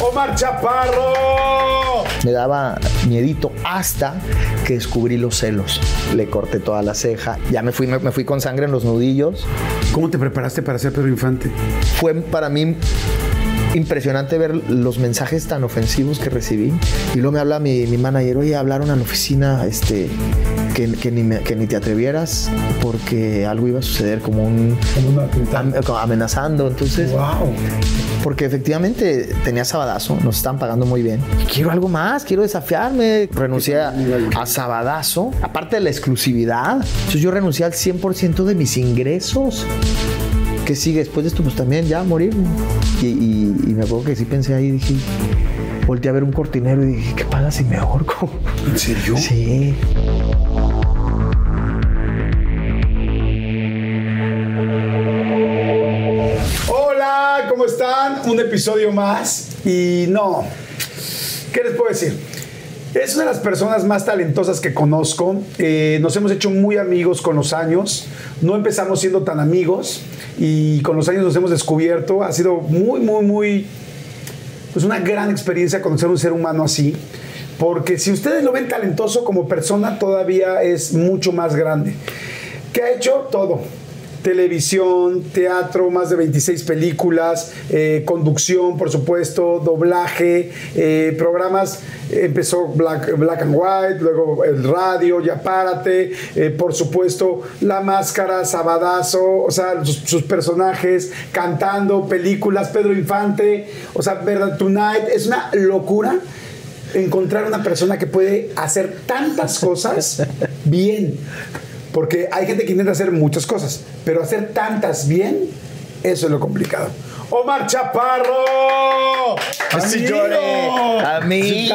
Omar Chaparro. Me daba miedito hasta que descubrí los celos. Le corté toda la ceja. Ya me fui, me, me fui con sangre en los nudillos. ¿Cómo te preparaste para ser Pedro Infante? Fue para mí impresionante ver los mensajes tan ofensivos que recibí. Y luego me habla mi, mi manager, oye, hablaron a la oficina este, que, que ni me- que ni te atrevieras porque algo iba a suceder como un... am- como amenazando. Entonces, Wow. Porque efectivamente tenía Sabadazo, nos están pagando muy bien. Quiero algo más, quiero desafiarme. Renuncié a, a Sabadazo, aparte de la exclusividad. Entonces yo renuncié al 100% de mis ingresos. ¿Qué sigue después de esto? Pues también ya morir. Y, y- y me acuerdo que sí pensé ahí, dije, volteé a ver un cortinero y dije, ¿qué pasa si me ahorco? ¿En serio? Sí. Un episodio más. Y no, ¿qué les puedo decir? Es una de las personas más talentosas que conozco. Eh, nos hemos hecho muy amigos con los años. No empezamos siendo tan amigos y con los años nos hemos descubierto. Ha sido muy, muy, muy pues una gran experiencia conocer un ser humano así, porque si ustedes lo ven talentoso como persona, todavía es mucho más grande. ¿Qué ha hecho? Todo. Televisión, teatro, más de 26 películas, eh, conducción, por supuesto, doblaje, eh, programas, empezó Black, Black and White, luego el radio, Ya Párate, eh, por supuesto, La Máscara, Sabadazo, o sea, sus, sus personajes cantando, películas, Pedro Infante, o sea, Verdad Tonight, es una locura encontrar una persona que puede hacer tantas cosas bien. Porque hay gente que intenta hacer muchas cosas, pero hacer tantas bien, eso es lo complicado. Omar Chaparro. Así lloré. A mí.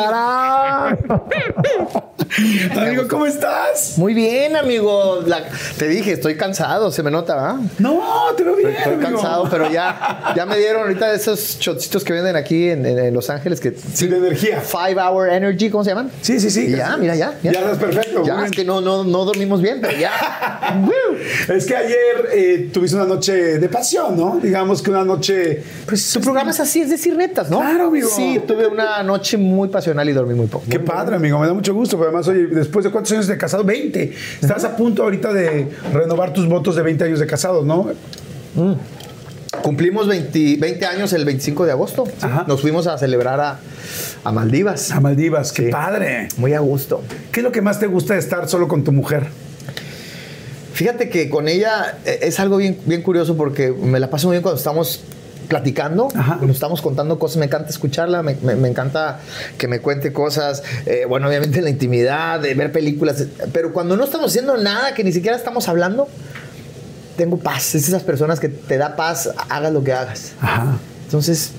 Amigo, ¿cómo estás? Muy bien, amigo. La- te dije, estoy cansado, se me nota, ¿verdad? No, te veo bien. Estoy amigo. cansado, pero ya, ya me dieron ahorita esos shotcitos que venden aquí en, Los Ángeles que Sí, de energía. Five Hour Energy, ¿cómo se llaman? Sí, sí, sí. Y ya, mira, ya. Ya, Ya estás perfecto. Ya, es que no, no, no dormimos bien, pero ya. Es que ayer eh, tuviste una noche de pasión, ¿no? Digamos que una noche. Pues, Tu programa es así, es decir netas, ¿no? Claro, amigo. Sí, tuve una noche muy pasional y dormí muy poco. Qué padre, amigo. Me da mucho gusto. Pero además, oye, después de cuántos años de casado? 20. Estás a punto ahorita de renovar tus votos de 20 años de casado, ¿no? Cumplimos 20, 20 años el 25 de agosto. Sí. Nos fuimos a celebrar a, a Maldivas. A Maldivas. Qué Sí. padre. Muy a gusto. ¿Qué es lo que más te gusta de estar solo con tu mujer? Fíjate que con ella eh, es algo bien, bien curioso porque me la paso muy bien cuando estamos platicando, Ajá. cuando estamos contando cosas, me encanta escucharla, me, me- me encanta que me cuente cosas, eh, bueno, obviamente en la intimidad, de ver películas, pero cuando no estamos haciendo nada, que ni siquiera estamos hablando, tengo paz, es esas personas que te da paz, hagas lo que hagas. Ajá. Entonces,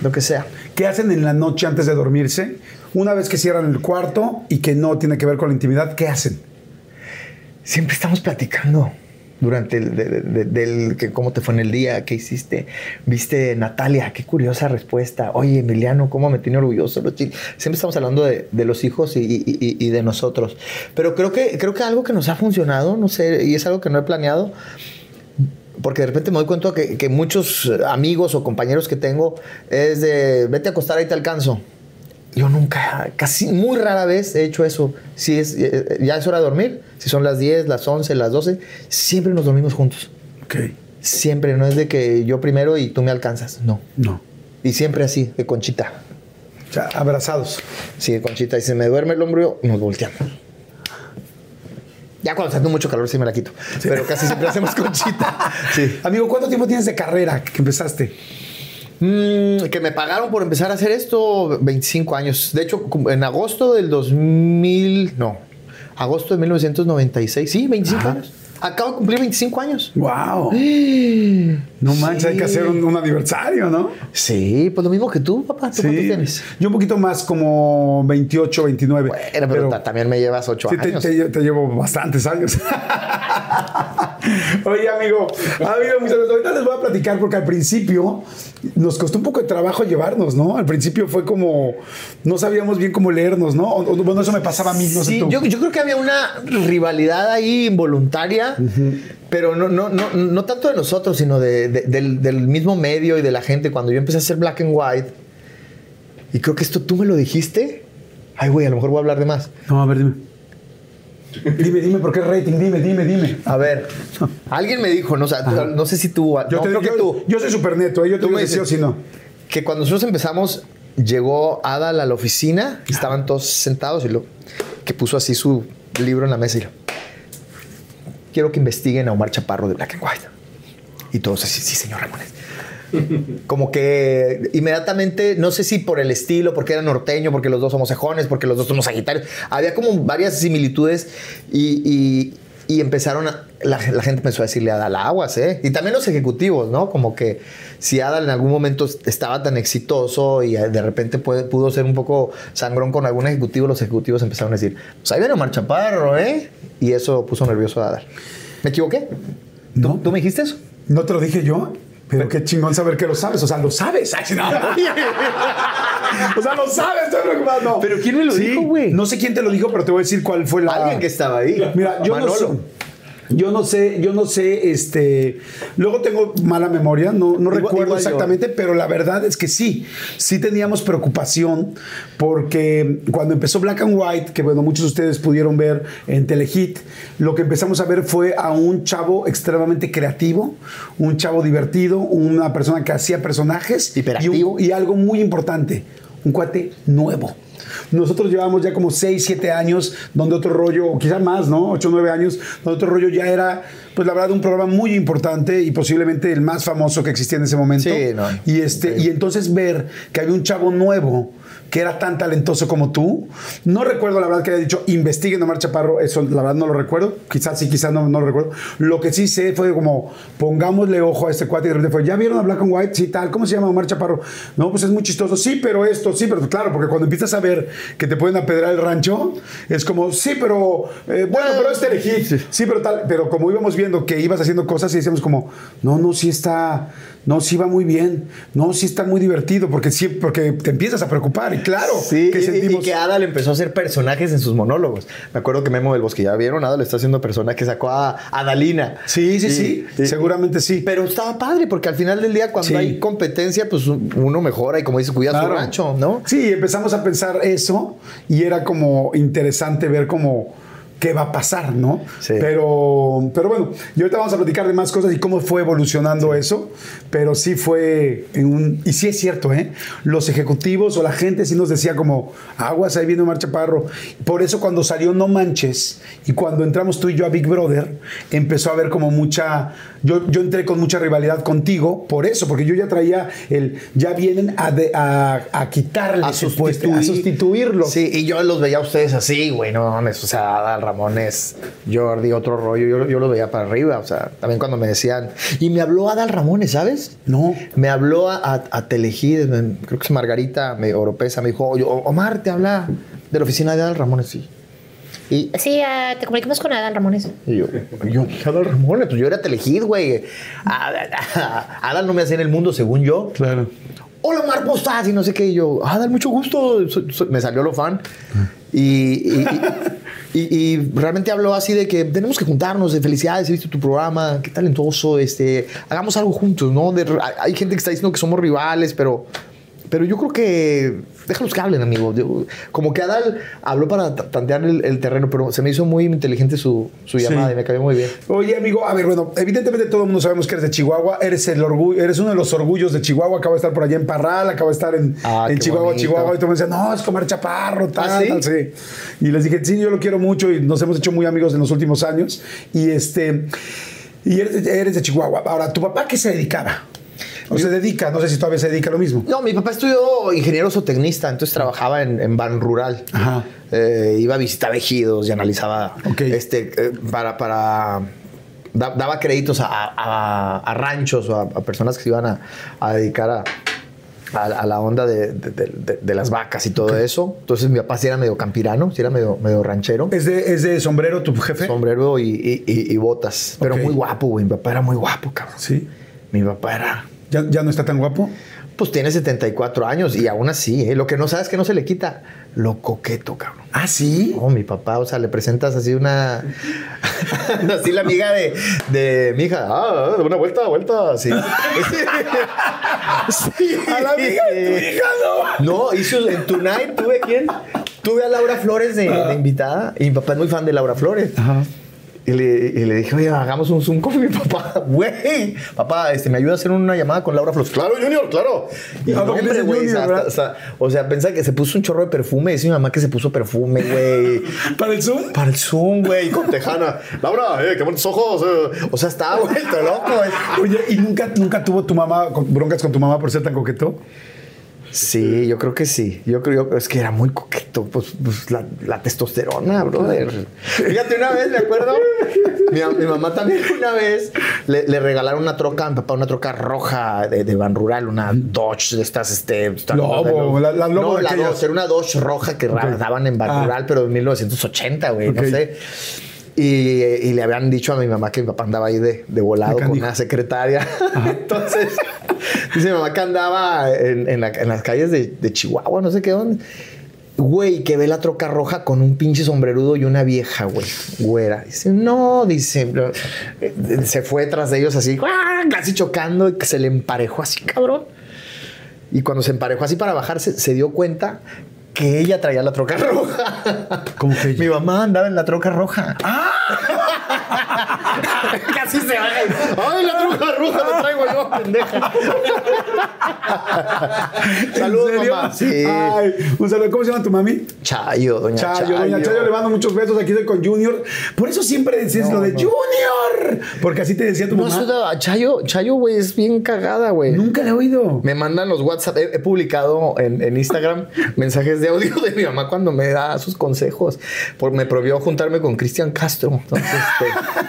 lo que sea. ¿Qué hacen en la noche antes de dormirse? Una vez que cierran el cuarto y que no tiene que ver con la intimidad, ¿qué hacen? Siempre estamos platicando durante el de- de- de- del que cómo te fue en el día, qué hiciste, viste Natalia, qué curiosa respuesta. Oye, Emiliano, cómo me tiene orgulloso. los chil-". Siempre estamos hablando de, los hijos y de nosotros. Pero creo que creo que algo que nos ha funcionado, no sé, y es algo que no he planeado. Porque de repente me doy cuenta que, que muchos amigos o compañeros que tengo es de vete a acostar ahí te alcanzo. Yo nunca, casi muy rara vez he hecho eso. Si es, eh, ya es hora de dormir, si son las 10, las 11, las 12, siempre nos dormimos juntos. Ok. Siempre, no es de que yo primero y tú me alcanzas, no. No. Y siempre así, de conchita. O sea, abrazados. Sí, de conchita. Y se me duerme el hombro, nos volteamos. Ya cuando está haciendo mucho calor sí me la quito. Pero casi siempre hacemos conchita. Sí. Amigo, ¿cuánto tiempo tienes de carrera que empezaste? Mm, que me pagaron por empezar a hacer esto 25 años. De hecho, en agosto del 2000, no, agosto de 1996, sí, 25 Ajá. años. Acabo de cumplir 25 años. ¡Wow! No manches, hay que Sí. hacer un, un aniversario, ¿no? Sí, pues lo mismo que tú, papá. ¿Tú cuántos tienes? Yo un poquito más, como 28, 29. Bueno, pero, ta- también me llevas ocho Sí, te, años. te- te llevo bastantes años. Oye, amigo, amigo, mis amigos, ahorita les voy a platicar porque al principio nos costó un poco de trabajo llevarnos, ¿no? Al principio fue como, no sabíamos bien cómo leernos, ¿no? O- bueno, eso me pasaba a mí, no sé Sí, tú. yo, yo creo que había una rivalidad ahí involuntaria, pero no, no, no, no tanto de nosotros, sino de- de- del, del mismo medio y de la gente. Cuando yo empecé a hacer black and white, y creo que esto tú me lo dijiste. Ay, güey, a lo mejor voy a hablar de más. No, a ver, dime. Dime, dime, ¿por qué rating? Dime, dime, dime. A ver, alguien me dijo, no, o sea, no sé si tú, Yo, no, te, creo yo, que tú, yo soy súper neto, ¿eh? yo te Tú me si dices- no. que cuando nosotros empezamos, llegó Adal a la oficina, y estaban todos sentados y lo que puso así su libro en la mesa y lo, quiero que investiguen a Omar Chaparro de Black and White. Y todos así, sí, señor Ramones. Como que inmediatamente, no sé si por el estilo, porque era norteño, porque los dos somos cejones, porque los dos somos sagitarios, había como varias similitudes y, y- y empezaron a, la, la gente empezó a decirle a Adal aguas, ¿eh? Y también los ejecutivos, ¿no? Como que si Adal en algún momento estaba tan exitoso y de repente puede- pudo ser un poco sangrón con algún ejecutivo, los ejecutivos empezaron a decir, pues ahí viene Omar Chaparro, ¿eh? Y eso puso nervioso a Adal. ¿Me equivoqué? ¿Tú, No. ¿Tú me dijiste eso? No te lo dije yo, pero qué chingón saber que lo sabes. O sea, lo sabes. Ay, no. o sea, lo sabes, estoy preocupado. No. ¿Pero quién me lo dijo, güey? No sé quién te lo dijo, pero te voy a decir cuál fue la. Alguien que estaba ahí. Mira, yo no Manolo. sé. Yo no sé, yo no sé, este. Luego tengo mala memoria, no, no Igual- recuerdo igual yo. exactamente, pero la verdad es que sí, sí teníamos preocupación porque cuando empezó Black and White, que bueno, muchos de ustedes pudieron ver en Telehit, lo que empezamos a ver fue a un chavo extremadamente creativo, un chavo divertido, una persona que hacía personajes y, un- y algo muy importante, un cuate nuevo. Nosotros llevamos ya como 6, 7 años donde otro rollo, o quizá más, ¿no? 8, 9 años, donde otro rollo ya era, pues la verdad, un programa muy importante y posiblemente el más famoso que existía en ese momento. Sí, no. Y, este, y entonces ver que había un chavo nuevo que era tan talentoso como tú. No recuerdo la verdad que haya dicho investiguen a Omar Chaparro, eso la verdad no lo recuerdo. Quizás sí, quizás no, no lo recuerdo. Lo que sí sé fue como pongámosle ojo a este cuate y de repente fue, ¿ya vieron a Black and White? Sí, tal. ¿Cómo se llama Omar Chaparro? No, pues es muy chistoso. Sí, pero esto, sí, pero claro, porque cuando empiezas a ver que te pueden apedrear el rancho, es como, sí, pero eh, bueno, pero es Telehit. Sí. pero tal. Pero como íbamos viendo que ibas haciendo cosas y decíamos como, no, no, sí está, no, sí va muy bien. No, sí está muy divertido porque sí, porque te empiezas a preocupar. Y claro, Sí, que y- y, sentimos. que Adal empezó a hacer personajes en sus monólogos. Me acuerdo que Memo del Bosque, ya vieron, Adal está haciendo personajes, sacó a Adalina. Sí, sí, sí, seguramente sí. Pero estaba padre, porque al final del día, cuando Sí. hay competencia, pues uno mejora y como dice, cuida su Claro. rancho, ¿no? Sí, empezamos a pensar eso y era como interesante ver cómo qué va a pasar, ¿no? Sí. Pero, pero bueno, y ahorita vamos a platicar de más cosas y cómo fue evolucionando eso, pero sí fue en un... Y sí es cierto, ¿eh? Los ejecutivos o la gente sí nos decía como, aguas, ahí viene Omar Chaparro. Por eso cuando salió No Manches y cuando entramos tú y yo a Big Brother, empezó a haber como mucha... Yo, yo entré con mucha rivalidad contigo, por eso, porque yo ya traía el... Ya vienen a, de- a, a quitarle A sustituir- a sustituirlo. Sí, y yo los veía a ustedes así, güey, no o sea, Adal Ramones, Jordi, otro rollo, yo, yo los veía para arriba, o sea, también cuando me decían, y me habló Adal Ramones, ¿sabes? No. Me habló a, a, creo que es Margarita me, Oropesa, me dijo, "Oye, Omar, te habla de la oficina de Adal Ramones, sí. Y, Sí, ah, te comunicamos con Adán Ramones. y yo, yo, Adal Ramones, pues yo era Telehit, güey. Adal, Adal no me hacía en el mundo, según yo. Claro. Hola, Omar, ¿cómo estás? Y no sé qué. Y yo, ah, dale mucho gusto. Me salió lo fan. Y, y, realmente habló así de que tenemos que juntarnos, de felicidades, he visto tu programa, qué talentoso, este, hagamos algo juntos, ¿no? Hay gente que está diciendo que somos rivales, pero, pero yo creo que déjalos que hablen, amigo. Yo- como que Adal habló para ta- tantear el, el terreno, pero se me hizo muy inteligente su, su Sí. llamada y me cayó muy bien. Oye, amigo, a ver, bueno, evidentemente todo el mundo sabemos que eres de Chihuahua, eres el orgullo, eres uno de los orgullos de Chihuahua, acaba de estar por allá en Parral, acaba de estar en, Ah, en Chihuahua, bonito. Chihuahua, y todo me decían, no, es comer chaparro, tal, ¿Ah, sí? tal, sí. Y les dije, sí, yo lo quiero mucho y nos hemos hecho muy amigos en los últimos años. Y este, y eres, de- eres de Chihuahua. Ahora, ¿tu papá qué se dedicaba? O se dedica, no sé si todavía se dedica a lo mismo. No, mi papá estudió ingeniero zootecnista, entonces trabajaba en, en Ban Rural. Ajá. Eh, iba a visitar ejidos y analizaba este, eh, para, para da- daba créditos a, a- a ranchos o a, a personas que se iban a, dedicar a, la onda de, de- de- de- de las vacas y todo eso. Entonces mi papá sí era medio campirano, sí era medio, medio ranchero. ¿Es de, ¿Es de sombrero tu jefe? Sombrero y, y- y- y botas. Pero muy guapo, güey. Mi papá era muy guapo, cabrón. Sí. Mi papá era... ¿Ya, ya no está tan guapo? Pues tiene 74 años y aún así, ¿eh? lo que no sabes que no se le quita, lo coqueto, cabrón. Ah, sí. Oh, mi papá, o sea, le presentas así una. así la amiga de, de mi hija. Ah, una vuelta, vuelta. Sí. Sí. A la amiga de tu hija, no. No, hizo en Tonight, tuve quién? Tuve a Laura Flores de, de invitada. Y mi papá es muy fan de Laura Flores. Ajá. Y le, y le dije, oye, hagamos un Zoom con mi papá. Güey, papá, este, ¿me ayuda a hacer una llamada con Laura Flores? Claro, Junior, claro. Y no, hombre, güey, o sea, o sea, pensaba que se puso un chorro de perfume. Dice mi mamá que se puso perfume, güey. ¿Para el Zoom? Para el Zoom, güey, con Tejana. Laura, eh, qué bonitos ojos. eh. O sea, estaba vuelto loco. güey. Oye, ¿y nunca, nunca tuvo tu mamá broncas con tu mamá por ser tan coqueto? Sí, yo creo que sí. Yo creo es que era muy coqueto. Pues, pues, la, la testosterona, brother. Fíjate, una vez, me acuerdo. Mi, mi mamá también una vez le, le regalaron una troca a mi papá, una troca roja de, de Ban Rural, una Dodge de estas, este. Lobo, la- la Lobo No, la. Dodge, era una Dodge roja que daban en Ban Ah. Rural, pero en 1980, güey, no sé. Y, y le habían dicho a mi mamá que mi papá andaba ahí de, de volado con una secretaria. Entonces, dice mi mamá que andaba en, en la- en las calles de, de Chihuahua, no sé qué dónde. Güey, que ve la troca roja con un pinche sombrerudo y una vieja, güey, güera. Dice, no, dice, eh, se fue tras de ellos así, casi chocando, y que se le emparejó así, cabrón. Y cuando se emparejó así para bajarse, se dio cuenta que ella traía la troca roja. ¿Cómo que? Mi mamá andaba en la troca roja. Casi se baja. y, ¡Ay, la troca roja la traigo yo, pendeja! Saludos, mamá. Sí. Ay, un saludo. ¿Cómo se llama tu mami? Chayo, doña Chayo, Chayo. doña Chayo, le mando muchos besos. Aquí estoy con Junior. Por eso siempre decías No, lo de no. Junior. Porque así te decía tu No, mamá. de- Chayo, Chayo, güey, es bien cagada, güey. Nunca le he oído. Me mandan los WhatsApp. He, he publicado en, en Instagram mensajes de audio de mi mamá cuando me da sus consejos. Por, me prohibió juntarme con Cristian Castro. Entonces, este,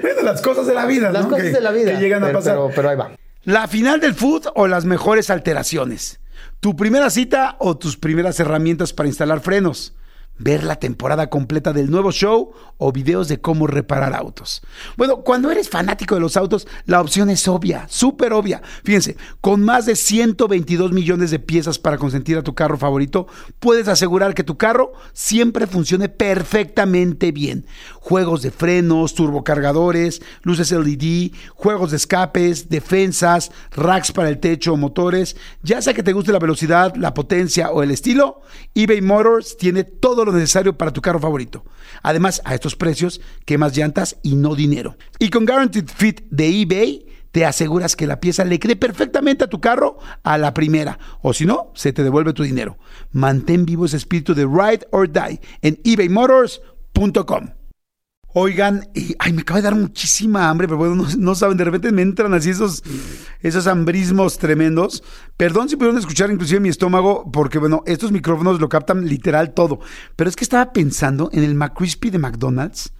Bueno, las cosas de la vida, las ¿no? cosas Que- de la vida. Que llegan a pasar. pero, pero ahí va. La final del food o las mejores alteraciones. Tu primera cita o tus primeras herramientas para instalar frenos. Ver la temporada completa del nuevo show o videos de cómo reparar autos. Bueno, cuando eres fanático de los autos, la opción es obvia, súper obvia. Fíjense, con más de 122 millones de piezas para consentir a tu carro favorito, puedes asegurar que tu carro siempre funcione perfectamente bien. Juegos de frenos, turbocargadores, luces LED, juegos de escapes, defensas, racks para el techo o motores. Ya sea que te guste la velocidad, la potencia o el estilo, eBay Motors tiene todo lo necesario para tu carro favorito. Además, a estos precios, quemas llantas y no dinero. Y con Guaranteed Fit de eBay, te aseguras que la pieza le quede perfectamente a tu carro a la primera. O si no, se te devuelve tu dinero. Mantén vivo ese espíritu de Ride or Die en ebaymotors.com. Oigan, y, ay, me acaba de dar muchísima hambre, pero bueno, no, saben, de repente me entran así esos, esos hambrismos tremendos. Perdón si pudieron escuchar inclusive mi estómago, porque bueno, estos micrófonos lo captan literal todo. Pero es que estaba pensando en el McCrispy de McDonald's.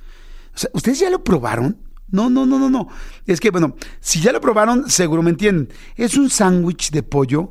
O sea, ¿ustedes ya lo probaron? No, no, no, no, no. Es que, bueno, si ya lo probaron, seguro me entienden. Es un sándwich de pollo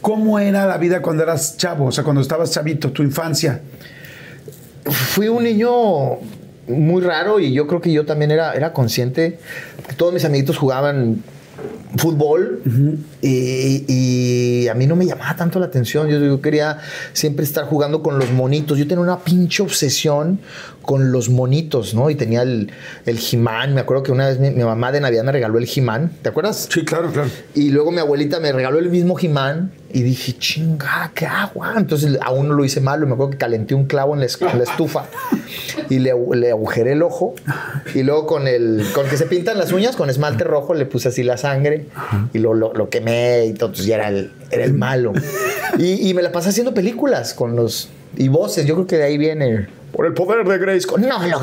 ¿Cómo era la vida cuando eras chavo? O sea, cuando estabas chavito, tu infancia. fui un niño muy raro y yo creo que yo también era, era consciente. Todos mis amiguitos jugaban fútbol y, y a mí no me llamaba tanto la atención. Yo, yo quería siempre estar jugando con los monitos. Yo tenía una pinche obsesión con los monitos, ¿no? Y tenía el, el He-Man. Me acuerdo que una vez mi, mi mamá de Navidad me regaló el He-Man. ¿Te acuerdas? Sí, claro, claro. Y luego mi abuelita me regaló el mismo He-Man Y dije, chinga, ¿qué agua? Entonces a uno lo hice malo. Me acuerdo que calenté un clavo en la, es- en la estufa y le, le agujeré el ojo. Y luego con el con el que se pintan las uñas, con esmalte rojo, le puse así la sangre y lo, lo, lo quemé y todo. Entonces ya era el, era el malo. Y, y me la pasé haciendo películas con los. Y voces. Yo creo que de ahí viene. Por el poder de Grace. No, lo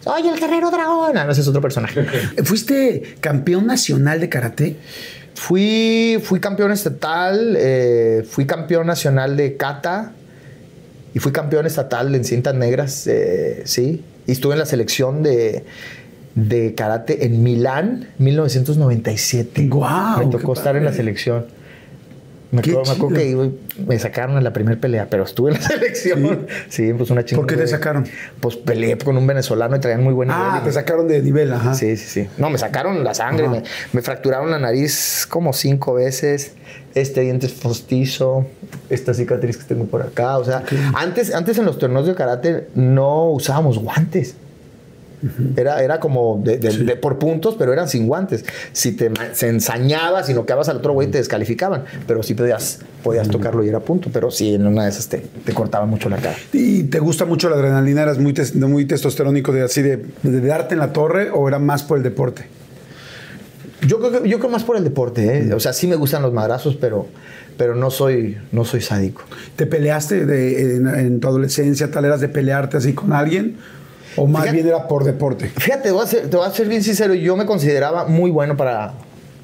Soy el guerrero dragón. Ah, no, ese es otro personaje. ¿Fuiste campeón nacional de karate? Fui, fui campeón estatal, eh, fui campeón nacional de kata y fui campeón estatal en cintas negras, eh, sí. Y estuve en la selección de, de karate en Milán, 1997. Guau, Me qué tocó estar en la selección. Me acuerdo, me acuerdo que iba- me sacaron en la primera pelea, pero estuve en la selección. Sí, pues una chingada. ¿Por qué te sacaron? Pues peleé con un venezolano y traían muy buen nivel. Ah, te me- sacaron de nivel, ajá. Sí, sí, sí. No, me sacaron la sangre, me, me fracturaron la nariz como cinco veces, este diente postizo, esta cicatriz que tengo por acá. O sea, antes, antes en los torneos de karate no usábamos guantes. Era, era como de, de- de- por puntos, pero eran sin guantes. Si te se ensañaba, si no quedabas al otro güey, te descalificaban. Pero sí podías, podías tocarlo y era punto. Pero sí, en una de esas te, te cortaba mucho la cara. ¿Y te gusta mucho la adrenalina? ¿Eras muy, tes- muy testosterónico de así de, de darte en la torre o era más por el deporte? Yo creo, que- yo creo más por el deporte, ¿eh? O sea, sí me gustan los madrazos, pero, pero no, soy, no soy sádico. ¿Te peleaste de- en, en tu adolescencia, tal eras de pelearte así con alguien? ¿O más Fíjate- bien era por deporte? Fíjate, te voy a ser, te voy a ser bien sincero, yo me consideraba muy bueno para,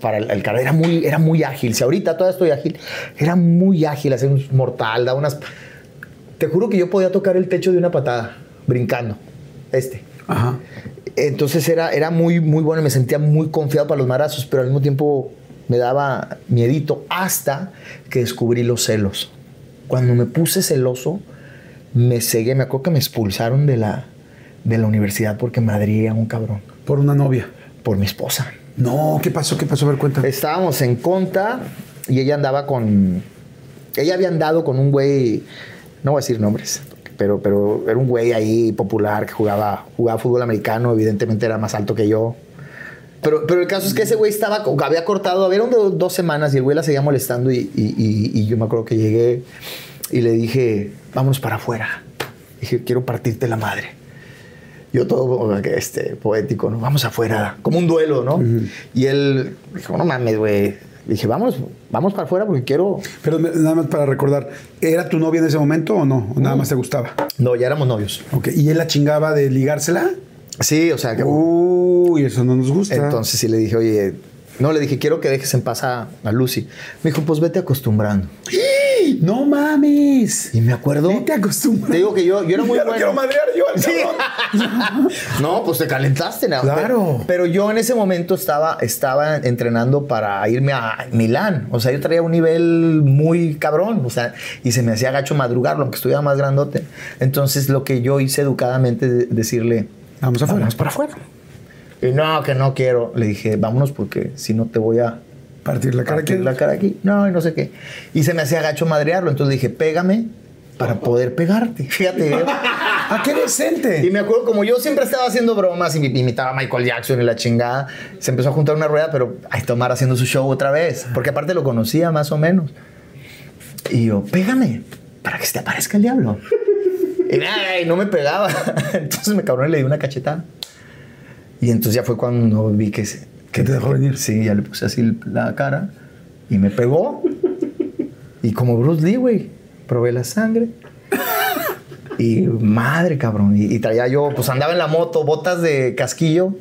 para el, el karate. Era muy, era muy ágil. Si ahorita todavía estoy ágil, era muy ágil, hacer un mortal, da unas... Te juro que yo podía tocar el techo de una patada, brincando. Este. Ajá. Entonces era, era muy, muy bueno me sentía muy confiado para los marazos, pero al mismo tiempo me daba miedito hasta que descubrí los celos. Cuando me puse celoso, me cegué. Me acuerdo que me expulsaron de la, de la universidad porque me adría un cabrón. Por una novia. Por mi esposa. No, ¿qué pasó? ¿Qué pasó? A ver, cuéntame. Estábamos en conta y ella andaba con. Ella había andado con un güey. No voy a decir nombres, pero, pero era un güey ahí popular que jugaba, jugaba fútbol americano. Evidentemente era más alto que yo. Pero, pero el caso es que ese güey estaba, había cortado, había do- dos semanas y el güey la seguía molestando. Y, y- y- y yo me acuerdo que llegué y le dije, vámonos para afuera. Dije, quiero partirte la madre. Yo todo este, poético, ¿no? Vamos afuera, como un duelo, ¿no? Y él dijo, no mames, güey. Dije, vamos, vamos para afuera porque quiero... Pero nada más para recordar, ¿era tu novia en ese momento o no? ¿O nada más te gustaba? No, ya éramos novios. Ok, ¿y él la chingaba de ligársela? Sí, o sea, que... Uy, eso no nos gusta. Entonces sí le dije, oye, no, le dije, quiero que dejes en paz a, a Lucy. Me dijo, pues vete acostumbrando. ¡No mames! Y me acuerdo... Vete acostumbrando. Te digo que yo, yo era muy Ya lo bueno. quiero madrear yo al Sí. cabrón. no, pues te calentaste, ¿no? Claro. Pero, yo en ese momento estaba, estaba entrenando para irme a Milán. O sea, yo traía un nivel muy cabrón. O sea, y se me hacía gacho madrugarlo, aunque estuviera más grandote. Entonces, lo que yo hice educadamente es decirle: Vamos afuera. Vamos para afuera. Y no, que no quiero. Le dije, vámonos porque si no te voy a Partir la cara partir que la cara aquí. No, y no sé qué. Y se me hacía gacho madrearlo. Entonces dije, pégame para poder pegarte. Fíjate. ¿eh? ¡Ah, qué decente! Y me acuerdo, como yo siempre estaba haciendo bromas y imitaba a Michael Jackson y la chingada, se empezó a juntar una rueda, pero a tomar haciendo su show otra vez, porque aparte lo conocía más o menos. Y yo, pégame, para que se te aparezca el diablo. Y ay, no me pegaba. Entonces me cabrón y le di una cachetada. Y entonces ya fue cuando vi que... se- Que te dejó venir. Sí, ya le puse así la cara y me pegó. Y como Bruce Lee, güey, probé la sangre. Y madre, cabrón. Y, y traía yo, pues andaba en la moto, botas de casquillo.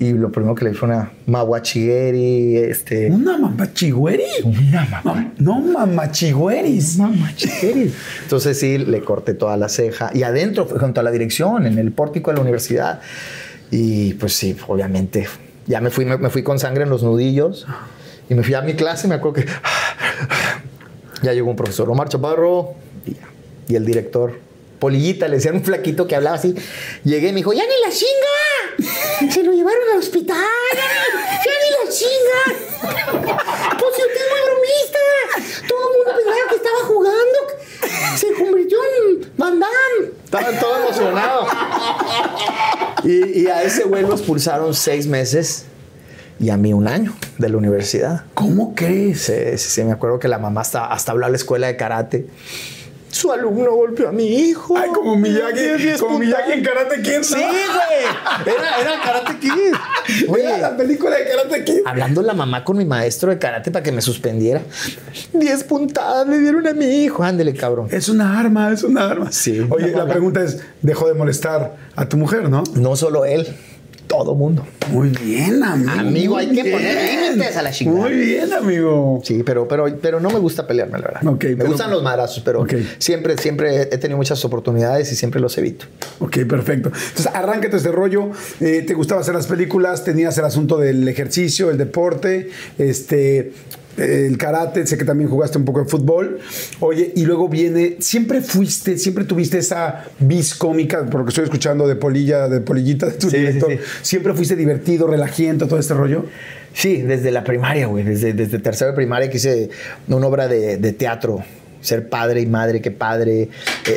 Y lo primero que le fue una maguachigueri, este. ¿Una mamachigüeri? Una mamá. No, mamachigüeris. Mamachigueri. Entonces sí, le corté toda la ceja. Y adentro, junto a la dirección, en el pórtico de la universidad. Y pues sí, obviamente. Ya me fui, me, fui con sangre en los nudillos. Y me fui a mi clase, me acuerdo que. Ya llegó un profesor, Omar Chaparro. Y. Y el director, Polillita, le decían un flaquito que hablaba así. Llegué y me dijo, ¡Ya ni la chinga! Se lo llevaron al hospital. ¡Ya ni, la chinga! Pues si usted bromista. Todo el mundo pensaba que estaba jugando. Se convirtió en Van Damme. Estaban todos emocionados. Y, y a ese güey lo expulsaron seis meses. y a mí un año de la universidad. ¿Cómo crees? Sí, sí, sí, me acuerdo que la mamá hasta, hasta habló a la escuela de karate. Su alumno golpeó a mi hijo. Ay, como Miyagi, como. Miyagi en Karate Kid. ¿no? Sí, güey. Era, era Karate Kid. Oye, Era la película de Karate Kid. hablando la mamá con mi maestro de karate para que me suspendiera. Diez puntadas le dieron a mi hijo. Ándele, cabrón. Es una arma, es una arma. Sí. Oye, la pregunta es, dejó de molestar a tu mujer, ¿no? No solo él, todo mundo. Muy bien, amigo. Amigo, muy hay que bien. poner límites a la chingada. Muy bien, amigo. Sí, pero, pero, pero no me gusta pelearme, la verdad. Me pero- gustan los madrazos, pero siempre, siempre he tenido muchas oportunidades y siempre los evito. Ok, perfecto. Entonces, arráncate este rollo. Eh, ¿Te gustaba hacer las películas? ¿Tenías el asunto del ejercicio, el deporte, este, el karate? Sé que también jugaste un poco de fútbol. Oye, y luego viene, ¿siempre fuiste, siempre tuviste esa vis cómica? Porque estoy escuchando de polilla, de polillita de tu Sí, director. sí. ¿Siempre fuiste divertido, relajiento, todo este rollo? Sí, desde la primaria, güey. Desde, desde tercero de primaria que hice una obra de, de teatro. Ser padre y madre, qué padre. Eh,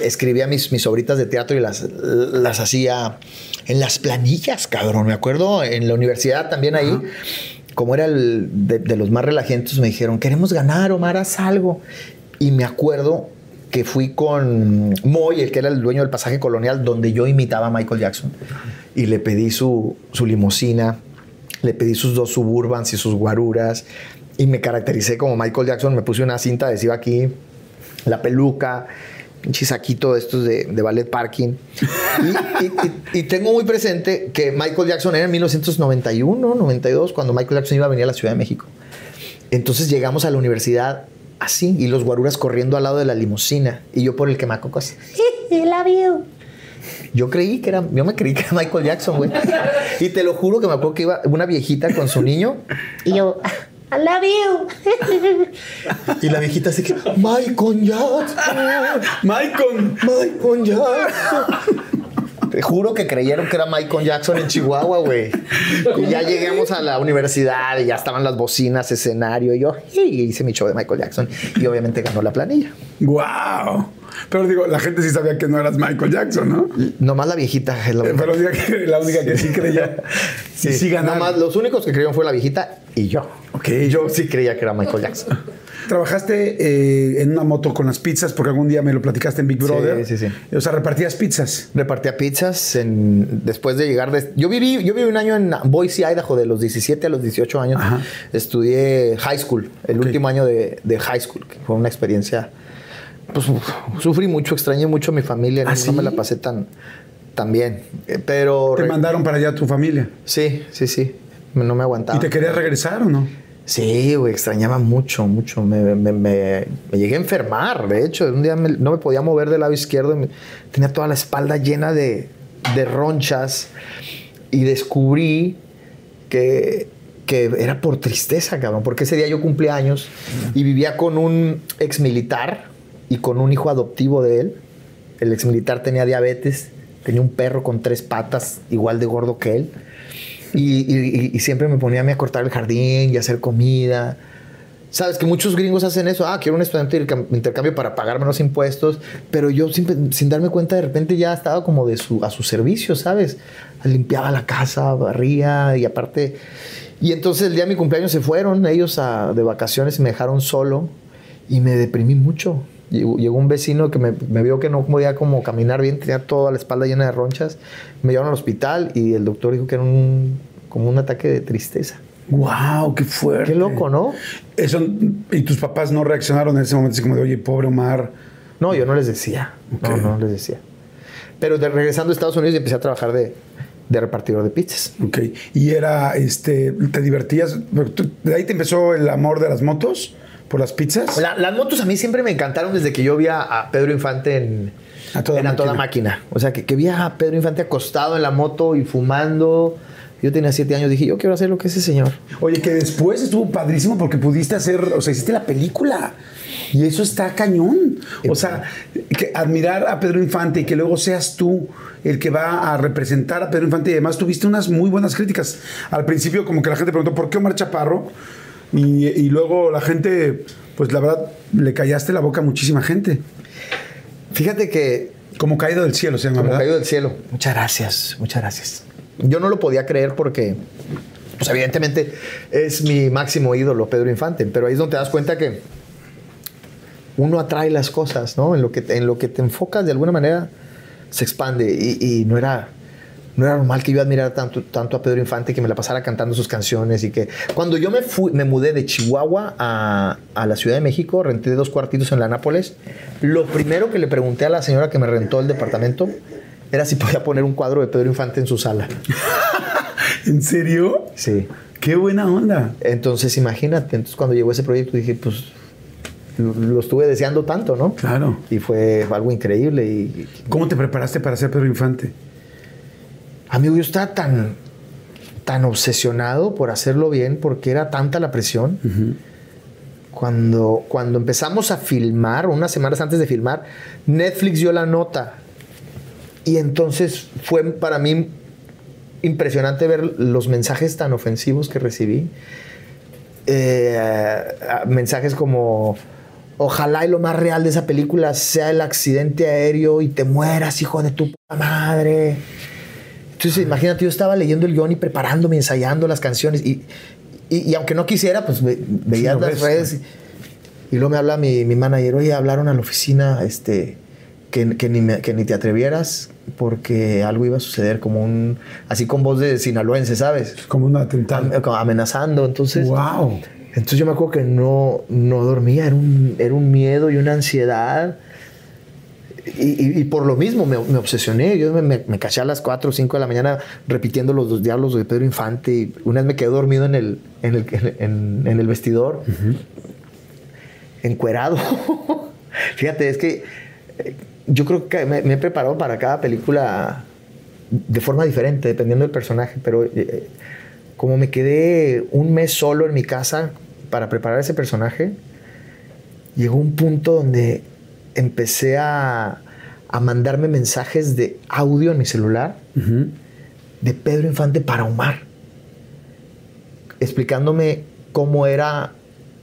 escribía mis, mis obritas de teatro y las, las hacía en las planillas, cabrón. Me acuerdo en la universidad también ahí. Como era el de, los más relajentos, me dijeron, queremos ganar, Omar, haz algo. Y me acuerdo que fui con Moy, el que era el dueño del pasaje colonial, donde yo imitaba a Michael Jackson. Y le pedí su, su limusina, le pedí sus dos suburbans y sus guaruras. Y me caractericé como Michael Jackson. Me puse una cinta adhesiva aquí, la peluca, un chisaquito de estos de, de ballet parking. Y, y- y- y tengo muy presente que Michael Jackson era en 1991, 92, cuando Michael Jackson iba a venir a la Ciudad de México. Entonces llegamos a la universidad así y los guaruras corriendo al lado de la limusina y yo por el quemacocos. I love you. Yo creí que era, yo me creí que era Michael Jackson, güey. Y te lo juro que me acuerdo que iba una viejita con su niño Y yo, I love you. y la viejita así que, Michael Jackson, Michael. Michael Jackson. Te juro que creyeron que era Michael Jackson en Chihuahua, güey. Y ya llegamos a la universidad y ya estaban las bocinas, escenario. Y yo y hice mi show de Michael Jackson. Y obviamente ganó la planilla. Wow. Pero digo, la gente sí sabía que no eras Michael Jackson, ¿no? Nomás la viejita es la única. Pero que la única que sí creyó. Sí, sí ganar. Nomás los únicos que creyeron fue la viejita y yo. Ok. Yo sí creía que era Michael Jackson. Trabajaste eh, en una moto con las pizzas porque algún día me lo platicaste en Big Sí, Brother. sí, sí. O sea, repartías pizzas. Repartía pizzas en- después de llegar. de- yo, viví, yo viví un año en Boise, Idaho, de los 17 a los 18 años. Ajá. Estudié high school, el último año de, de high school, que fue una experiencia. Pues uf, sufrí mucho, extrañé mucho a mi familia. ¿Ah, no, sí? me la pasé tan, tan bien. Eh, Pero. Te mandaron para allá tu familia. Sí, sí, sí. No me aguantaba. ¿Y te querías regresar o no? Sí, güey, extrañaba mucho, mucho. Me, me- me- llegué a enfermar, de hecho. Un día no me podía mover del lado izquierdo. tenía toda la espalda llena de, de ronchas. Y descubrí que, que era por tristeza, cabrón. Porque ese día yo cumplía años y vivía con un ex militar y con un hijo adoptivo de él. El ex militar tenía diabetes, tenía un perro con tres patas, igual de gordo que él. Y, siempre me ponía a mí a cortar el jardín y a hacer comida. Sabes que muchos gringos hacen eso. Ah, quiero un estudiante de intercam- intercambio para pagar menos impuestos. Pero yo sin, darme cuenta, de repente ya estaba como de su, a su servicio, ¿sabes? Limpiaba la casa, barría y aparte. Y entonces el día de mi cumpleaños se fueron ellos de vacaciones y me dejaron solo. Y me deprimí mucho. Llegó, un vecino que me, me vio que no podía como caminar bien, tenía toda la espalda llena de ronchas. Me llevaron al hospital y el doctor dijo que era un, como un ataque de tristeza. ¡Wow! ¡Qué fuerte! Qué loco, ¿no? Eso, ¿Y tus papás no reaccionaron en ese momento así como de, oye, pobre Omar? No, yo no les decía. Ok. No, no les decía. Pero de, regresando a Estados Unidos empecé a trabajar de, de repartidor de pizzas. Ok. Y era, este, ¿te divertías? ¿Tú- ¿De ahí te empezó el amor de las motos? ¿Por las pizzas? La- las motos a mí siempre me encantaron desde que yo vi a, Pedro Infante en, A toda en A Toda máquina. máquina. O sea, que, que vi a Pedro Infante acostado en la moto y fumando. Yo tenía siete años, dije, yo quiero hacer lo que ese señor. Oye, que después estuvo padrísimo porque pudiste hacer, o sea, hiciste la película. Y eso está cañón. O sea, que admirar a Pedro Infante y que luego seas tú el que va a representar a Pedro Infante y además tuviste unas muy buenas críticas. Al principio como que la gente preguntó, ¿por qué Omar Chaparro? Y, y luego la gente, pues la verdad, le callaste la boca a muchísima gente. Fíjate que Como caído del cielo, se llama, como ¿verdad? caído del cielo. Muchas gracias, muchas gracias. Yo no lo podía creer porque pues evidentemente es mi máximo ídolo, Pedro Infante. Pero ahí es donde te das cuenta que uno atrae las cosas, ¿no? En lo que, te- en lo que te enfocas de alguna manera se expande. Y, y no era... No era normal que yo admirara tanto, tanto a Pedro Infante que me la pasara cantando sus canciones y que cuando yo me fui, me mudé de Chihuahua a, a la Ciudad de México, renté dos cuartitos en la Nápoles, lo primero que le pregunté a la señora que me rentó el departamento era si podía poner un cuadro de Pedro Infante en su sala. ¿En serio? Sí. Qué buena onda. Entonces, imagínate, entonces cuando llegó ese proyecto dije, pues lo, lo estuve deseando tanto, ¿no? Claro. Y fue algo increíble. Y, ¿Cómo te preparaste para ser Pedro Infante? Amigo, yo estaba tan, tan obsesionado por hacerlo bien porque era tanta la presión. Cuando, cuando empezamos a filmar, unas semanas antes de filmar, Netflix dio la nota. Y entonces fue para mí impresionante ver los mensajes tan ofensivos que recibí. Eh, mensajes como, ojalá y lo más real de esa película sea el accidente aéreo y te mueras, hijo de tu puta madre. Entonces, imagínate, yo estaba leyendo el guion y preparándome, ensayando las canciones. Y, y- y aunque no quisiera, pues ve- veía lo las ves, redes. Y, y luego me habla mi, mi manager, oye, hablaron a la oficina este, que, que ni me- que ni te atrevieras porque algo iba a suceder, como un. Así con voz de sinaloense, ¿sabes? Como un atentado. Amenazando. Entonces. wow. Entonces yo me acuerdo que no, no dormía, era un, era un miedo y una ansiedad. Y, y- por lo mismo me, me obsesioné. Yo me, me, me caché a las 4 o 5 de la mañana repitiendo los dos diálogos de Pedro Infante. Y una vez me quedé dormido en el, en el, en, en el vestidor, encuerado. Fíjate, es que eh, yo creo que me, me he preparado para cada película de forma diferente, dependiendo del personaje. Pero eh, como me quedé un mes solo en mi casa para preparar ese personaje, llegó un punto donde empecé a, a mandarme mensajes de audio en mi celular de Pedro Infante para Omar, explicándome cómo era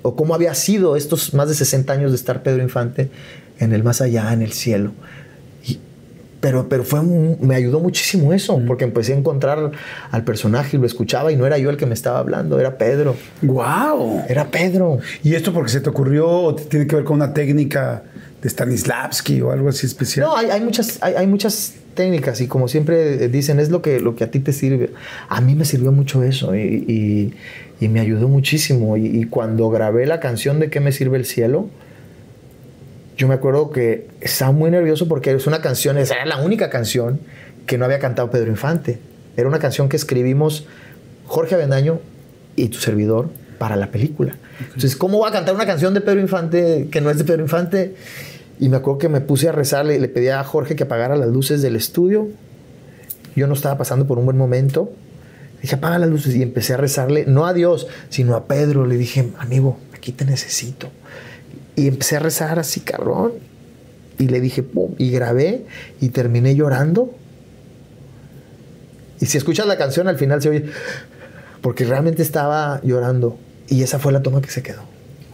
o cómo había sido estos más de 60 años de estar Pedro Infante en el más allá, en el cielo. Y- pero pero fue un- me ayudó muchísimo eso, porque empecé a encontrar al personaje y lo escuchaba y no era yo el que me estaba hablando, era Pedro. Wow. Era Pedro. ¿Y esto porque se te ocurrió o tiene que ver con una técnica de Stanislavski o algo así especial? No, hay, hay muchas, hay, hay muchas técnicas y como siempre dicen, es lo que, lo que a ti te sirve. A mí me sirvió mucho eso y, y- me ayudó muchísimo. Y, y cuando grabé la canción de ¿Qué me sirve el cielo? Yo me acuerdo que estaba muy nervioso porque es una canción, esa era la única canción que no había cantado Pedro Infante. Era una canción que escribimos Jorge Avendaño y tu servidor para la película. Entonces, ¿cómo va a cantar una canción de Pedro Infante que no es de Pedro Infante? Y me acuerdo que me puse a rezarle y le pedí a Jorge que apagara las luces del estudio. Yo no estaba pasando por un buen momento. Dije, apaga las luces y empecé a rezarle, no a Dios, sino a Pedro. Le dije, amigo, aquí te necesito. Y empecé a rezar así, cabrón. Y le dije, pum, y grabé y terminé llorando. Y si escuchas la canción, al final se oye, porque realmente estaba llorando. Y esa fue la toma que se quedó.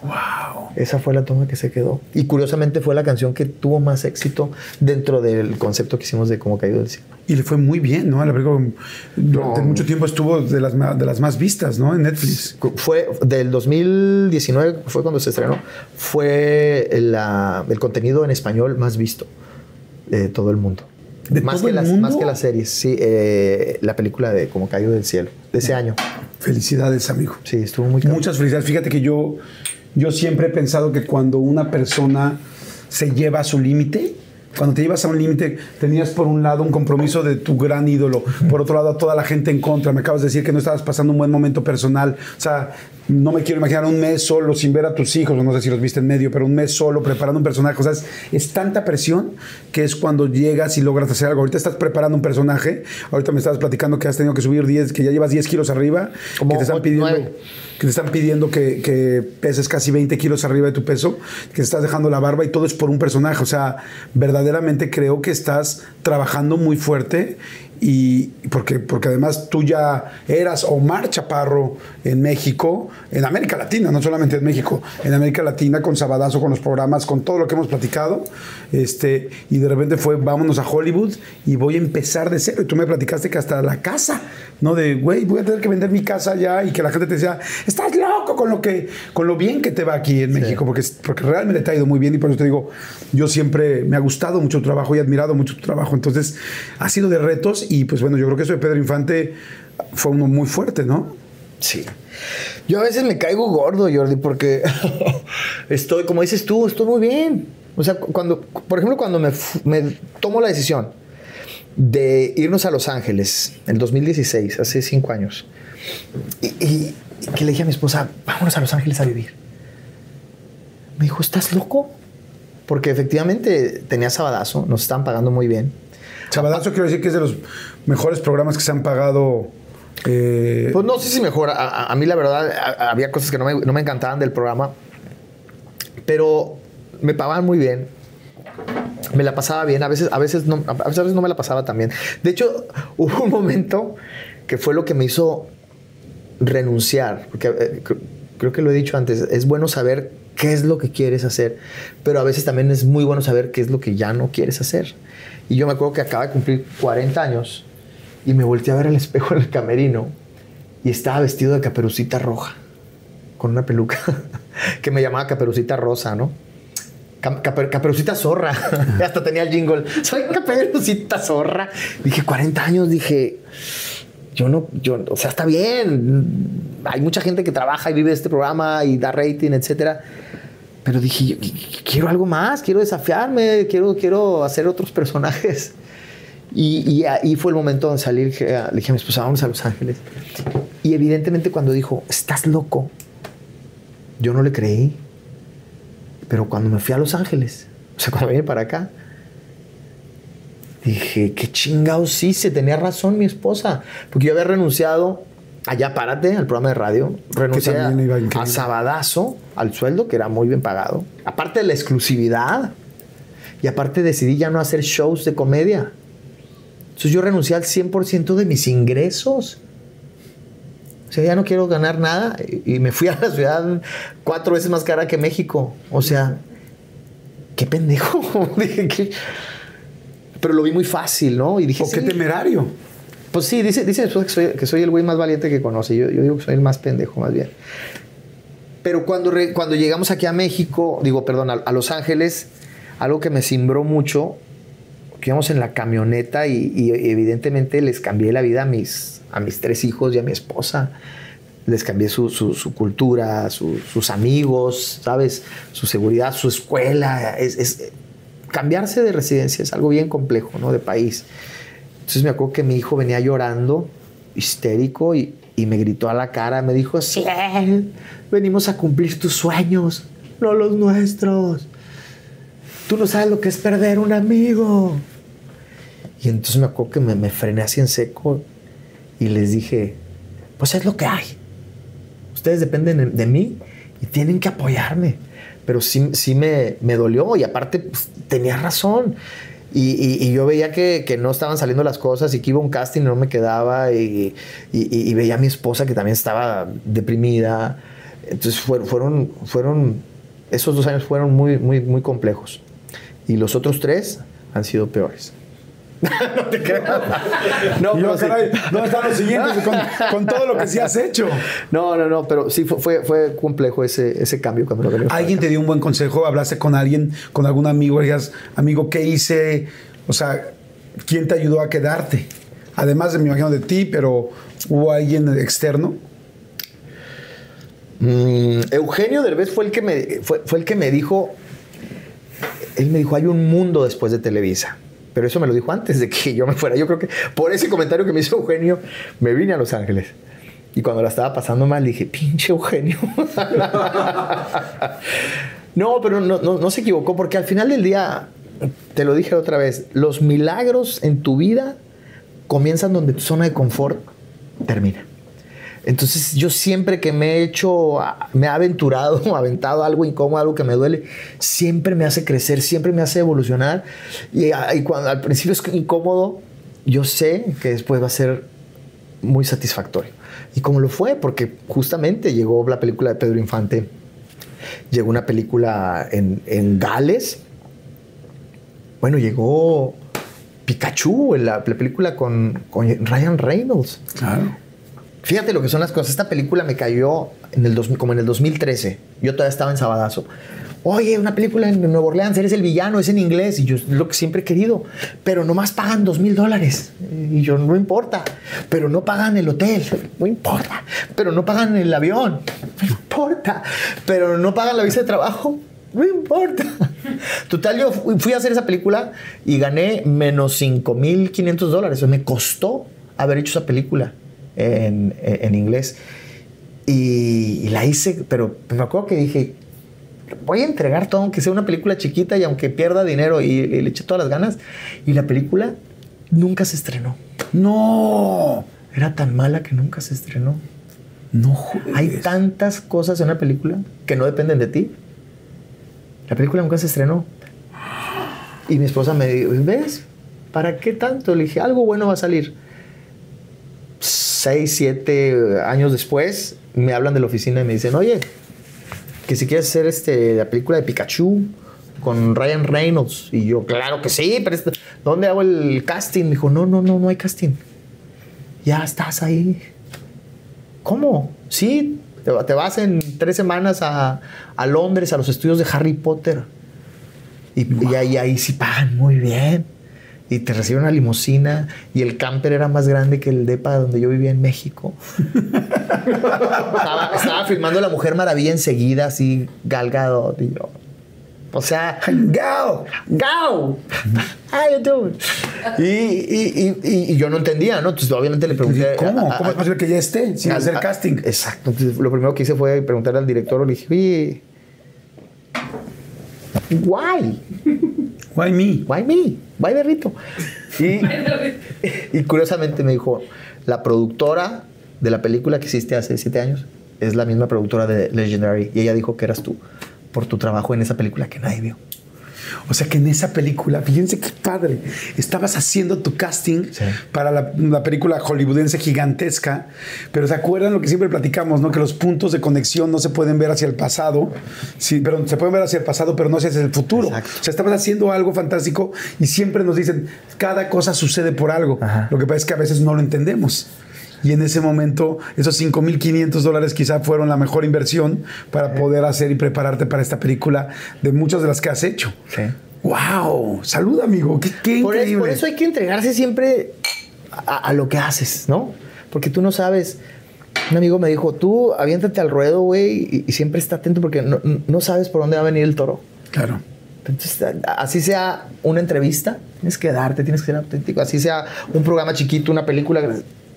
Wow. Esa fue la toma que se quedó. Y curiosamente fue la canción que tuvo más éxito dentro del concepto que hicimos de Cómo cayó del cielo. Y le fue muy bien, ¿no? La película durante No. mucho tiempo estuvo de las, de las más vistas, ¿no? En Netflix. Fue del 2019, fue cuando se estrenó, fue la- el contenido en español más visto de todo el mundo. ¿De más, todo que el las, mundo? más que las series, sí. eh, la película de Como cayó del cielo, de ese año. Felicidades, amigo. Sí, estuvo muy cabrón. Muchas felicidades. Fíjate que yo, yo siempre he pensado que cuando una persona se lleva a su límite, cuando te llevas a un límite, tenías por un lado un compromiso de tu gran ídolo, por otro lado a toda la gente en contra. Me acabas de decir que no estabas pasando un buen momento personal. O sea, no me quiero imaginar un mes solo sin ver a tus hijos, no sé si los viste en medio, pero un mes solo preparando un personaje. O sea, es, es tanta presión que es cuando llegas y logras hacer algo. Ahorita estás preparando un personaje. Ahorita me estabas platicando que has tenido que subir 10, que ya llevas 10 kilos arriba, Como que te están pidiendo. Que te están pidiendo que, que peses casi 20 kilos arriba de tu peso, que te estás dejando la barba y todo es por un personaje. O sea, verdaderamente creo que estás trabajando muy fuerte y porque, porque además tú ya eras Omar Chaparro en México, en América Latina, no solamente en México, en América Latina con Sabadazo, con los programas, con todo lo que hemos platicado, este, y de repente fue vámonos a Hollywood y voy a empezar de cero. Y tú me platicaste que hasta la casa, ¿no? De, güey, voy a tener que vender mi casa ya y que la gente te decía, estás loco con lo, que, con lo bien que te va aquí en México, porque, porque realmente te ha ido muy bien y por eso te digo, yo siempre me ha gustado mucho tu trabajo y he admirado mucho tu trabajo. Entonces, ha sido de retos y pues bueno, yo creo que eso de Pedro Infante fue uno muy fuerte, ¿no? Sí. Yo a veces me caigo gordo, Jordi, porque estoy, como dices tú, estoy muy bien. O sea, cuando, por ejemplo, cuando me, me tomo la decisión de irnos a Los Ángeles en 2016, hace cinco años, y, y- y que le dije a mi esposa, vámonos a Los Ángeles a vivir. Me dijo, ¿estás loco? Porque efectivamente tenía sabadazo, nos estaban pagando muy bien. Sabadazo quiero decir que es de los mejores programas que se han pagado. eh, Pues no sé si mejor. A, a- mí, la verdad, a- había cosas que no me, no me encantaban del programa. Pero me pagaban muy bien. Me la pasaba bien. A veces, a veces, no, a veces no me la pasaba tan bien. De hecho, hubo un momento que fue lo que me hizo renunciar. Porque eh, cr- creo que lo he dicho antes. Es bueno saber qué es lo que quieres hacer. Pero a veces también es muy bueno saber qué es lo que ya no quieres hacer. Y yo me acuerdo que acaba de cumplir 40 años y me volteé a ver al espejo en el camerino y estaba vestido de caperucita roja, con una peluca que me llamaba caperucita rosa, ¿no? Caperucita zorra. Hasta tenía el jingle. Soy caperucita zorra. Dije, 40 años, dije, yo no, yo, o sea, está bien. Hay mucha gente que trabaja y vive este programa y da rating, etcétera. Pero dije, yo quiero algo más, quiero desafiarme, quiero, quiero hacer otros personajes. Y, y ahí fue el momento de salir. dije, Le dije a mi esposa, vamos a Los Ángeles. Y evidentemente cuando dijo, estás loco, yo no le creí. Pero cuando me fui a Los Ángeles, o sea, cuando vine para acá, dije, qué chingados sí, se tenía razón mi esposa. Porque yo había renunciado, allá párate, al programa de radio. Renuncié a, Sabadazo, al sueldo, que era muy bien pagado. Aparte de la exclusividad. Y aparte decidí ya no hacer shows de comedia. Entonces yo renuncié al 100% de mis ingresos. O sea, ya no quiero ganar nada. Y y me fui a la ciudad cuatro veces más cara que México. O sea, qué pendejo. Dije que... Pero lo vi muy fácil, ¿no? Y dije, o qué sí. temerario. Pues sí, dice, dice esposa que soy, que soy el güey más valiente que conoce. Yo, yo digo que soy el más pendejo, más bien. Pero cuando, re- cuando llegamos aquí a México, digo, perdón, a, a Los Ángeles, algo que me cimbró mucho, que íbamos en la camioneta y, y evidentemente les cambié la vida a mis, a mis tres hijos y a mi esposa. Les cambié su, su- su cultura, su- sus amigos, ¿sabes? Su seguridad, su escuela. Es, es- cambiarse de residencia es algo bien complejo, ¿no? De país. Entonces me acuerdo que mi hijo venía llorando, histérico, y, y me gritó a la cara, me dijo, Ciel, venimos a cumplir tus sueños, no los nuestros. Tú no sabes lo que es perder un amigo. Y entonces me acuerdo que me, me frené así en seco y les dije, pues es lo que hay. Ustedes dependen de, de mí y tienen que apoyarme. Pero sí, sí me, me dolió y aparte pues, tenía razón. Y, y- y yo veía que, que no estaban saliendo las cosas y que iba un casting y no me quedaba. Y- y veía a mi esposa que también estaba deprimida. Entonces fueron, fueron, fueron, esos dos años fueron muy, muy, muy complejos. Y los otros tres han sido peores. no te creas. No, yo, sí. caray, ¿dónde están los siguientes? Con, con todo lo que sí has hecho. No, no, no, pero sí fue, fue, fue complejo ese, ese cambio cuando lo ¿Alguien te dio un buen consejo? ¿Hablaste con alguien, con algún amigo? Digas, amigo, ¿qué hice? O sea, ¿quién te ayudó a quedarte? Además de, me imagino, de ti, pero ¿hubo alguien externo? Mm, Eugenio Derbez fue el que me fue, fue el que me dijo él me dijo hay un mundo después de Televisa pero eso me lo dijo antes de que yo me fuera. Yo creo que por ese comentario que me hizo Eugenio me vine a Los Ángeles. Y cuando la estaba pasando mal dije pinche Eugenio no pero no, no, no se equivocó porque al final del día te lo dije otra vez los milagros en tu vida comienzan donde tu zona de confort termina entonces yo siempre que me he hecho, me he aventurado, aventado algo incómodo, algo que me duele, siempre me hace crecer, siempre me hace evolucionar. Y, y cuando al principio es incómodo, yo sé que después va a ser muy satisfactorio. Y como lo fue, porque justamente llegó la película de Pedro Infante, llegó una película en, en Gales, bueno, llegó Pikachu, la, la película con, con Ryan Reynolds. Claro. Fíjate lo que son las cosas. Esta película me cayó en el dos- como en el 2013. Yo todavía estaba en Sabadazo. Oye, una película en Nueva Orleans, eres el villano, es en inglés. Y yo lo que siempre he querido. Pero nomás pagan dos mil dólares. Y yo, no importa. Pero no pagan el hotel. No importa. Pero no pagan el avión. No importa. Pero no pagan la visa de trabajo. No importa. Total, yo fui fui a hacer esa película y gané menos 5.500 dólares. O sea, me costó haber hecho esa película en, en- inglés. Y, y la hice, pero me acuerdo que dije, voy a entregar todo, aunque sea una película chiquita y aunque pierda dinero y, y le eché todas las ganas. Y la película nunca se estrenó. No. Era tan mala que nunca se estrenó. No juegues. Hay tantas cosas en una película que no dependen de ti. La película nunca se estrenó. Y mi esposa me dijo, ¿ves? ¿Para qué tanto? Le dije, algo bueno va a salir. Seis, siete años después, me hablan de la oficina y me dicen, oye, que si quieres hacer este, la película de Pikachu con Ryan Reynolds. Y yo, claro que sí, pero esto- ¿dónde hago el casting? Me dijo, no, no, no, no hay casting. Ya estás ahí. ¿Cómo? Sí, te, va- te vas en tres semanas a, a Londres, a los estudios de Harry Potter. Y, y ahí, ahí sí pagan muy bien. Y te reciben una limusina. Y el camper era más grande que el depa donde yo vivía en México. estaba, estaba filmando La Mujer Maravilla enseguida, así, galgado. Y yo, o sea, Go. ¡Go! How you doing? Y, y, y, y- yo no entendía, ¿no? Entonces, obviamente le pregunté. ¿Cómo? a- ¿Cómo es posible que ya esté sin hacer a- casting? Exacto. Entonces, lo primero que hice fue preguntarle al director, le dije, oye, why? Why me? Why me? Why Berrito? Y, y curiosamente me dijo, la productora de la película que hiciste hace siete años es la misma productora de Legendary. Y ella dijo que eras tú por tu trabajo en esa película que nadie vio. O sea que en esa película, fíjense qué padre, estabas haciendo tu casting Sí. para la, la película hollywoodense gigantesca, pero ¿se acuerdan lo que siempre platicamos, no? Que los puntos de conexión no se pueden ver hacia el pasado, sí, pero se pueden ver hacia el pasado, pero no hacia el futuro. Exacto. O sea, estabas haciendo algo fantástico y siempre nos dicen, cada cosa sucede por algo. Ajá. Lo que pasa es que a veces no lo entendemos. Y en ese momento, esos 5.500 dólares quizá fueron la mejor inversión para poder hacer y prepararte para esta película de muchas de las que has hecho. Sí. ¡Wow! Salud, amigo. Qué, qué Por, es- increíble. por eso hay que entregarse siempre a, a lo que haces, ¿no? Porque tú no sabes. Un amigo me dijo, tú aviéntate al ruedo, güey, y, y siempre está atento porque no, no sabes por dónde va a venir el toro. Claro. Entonces, así sea una entrevista, tienes que darte, tienes que ser auténtico. Así sea un programa chiquito, una película,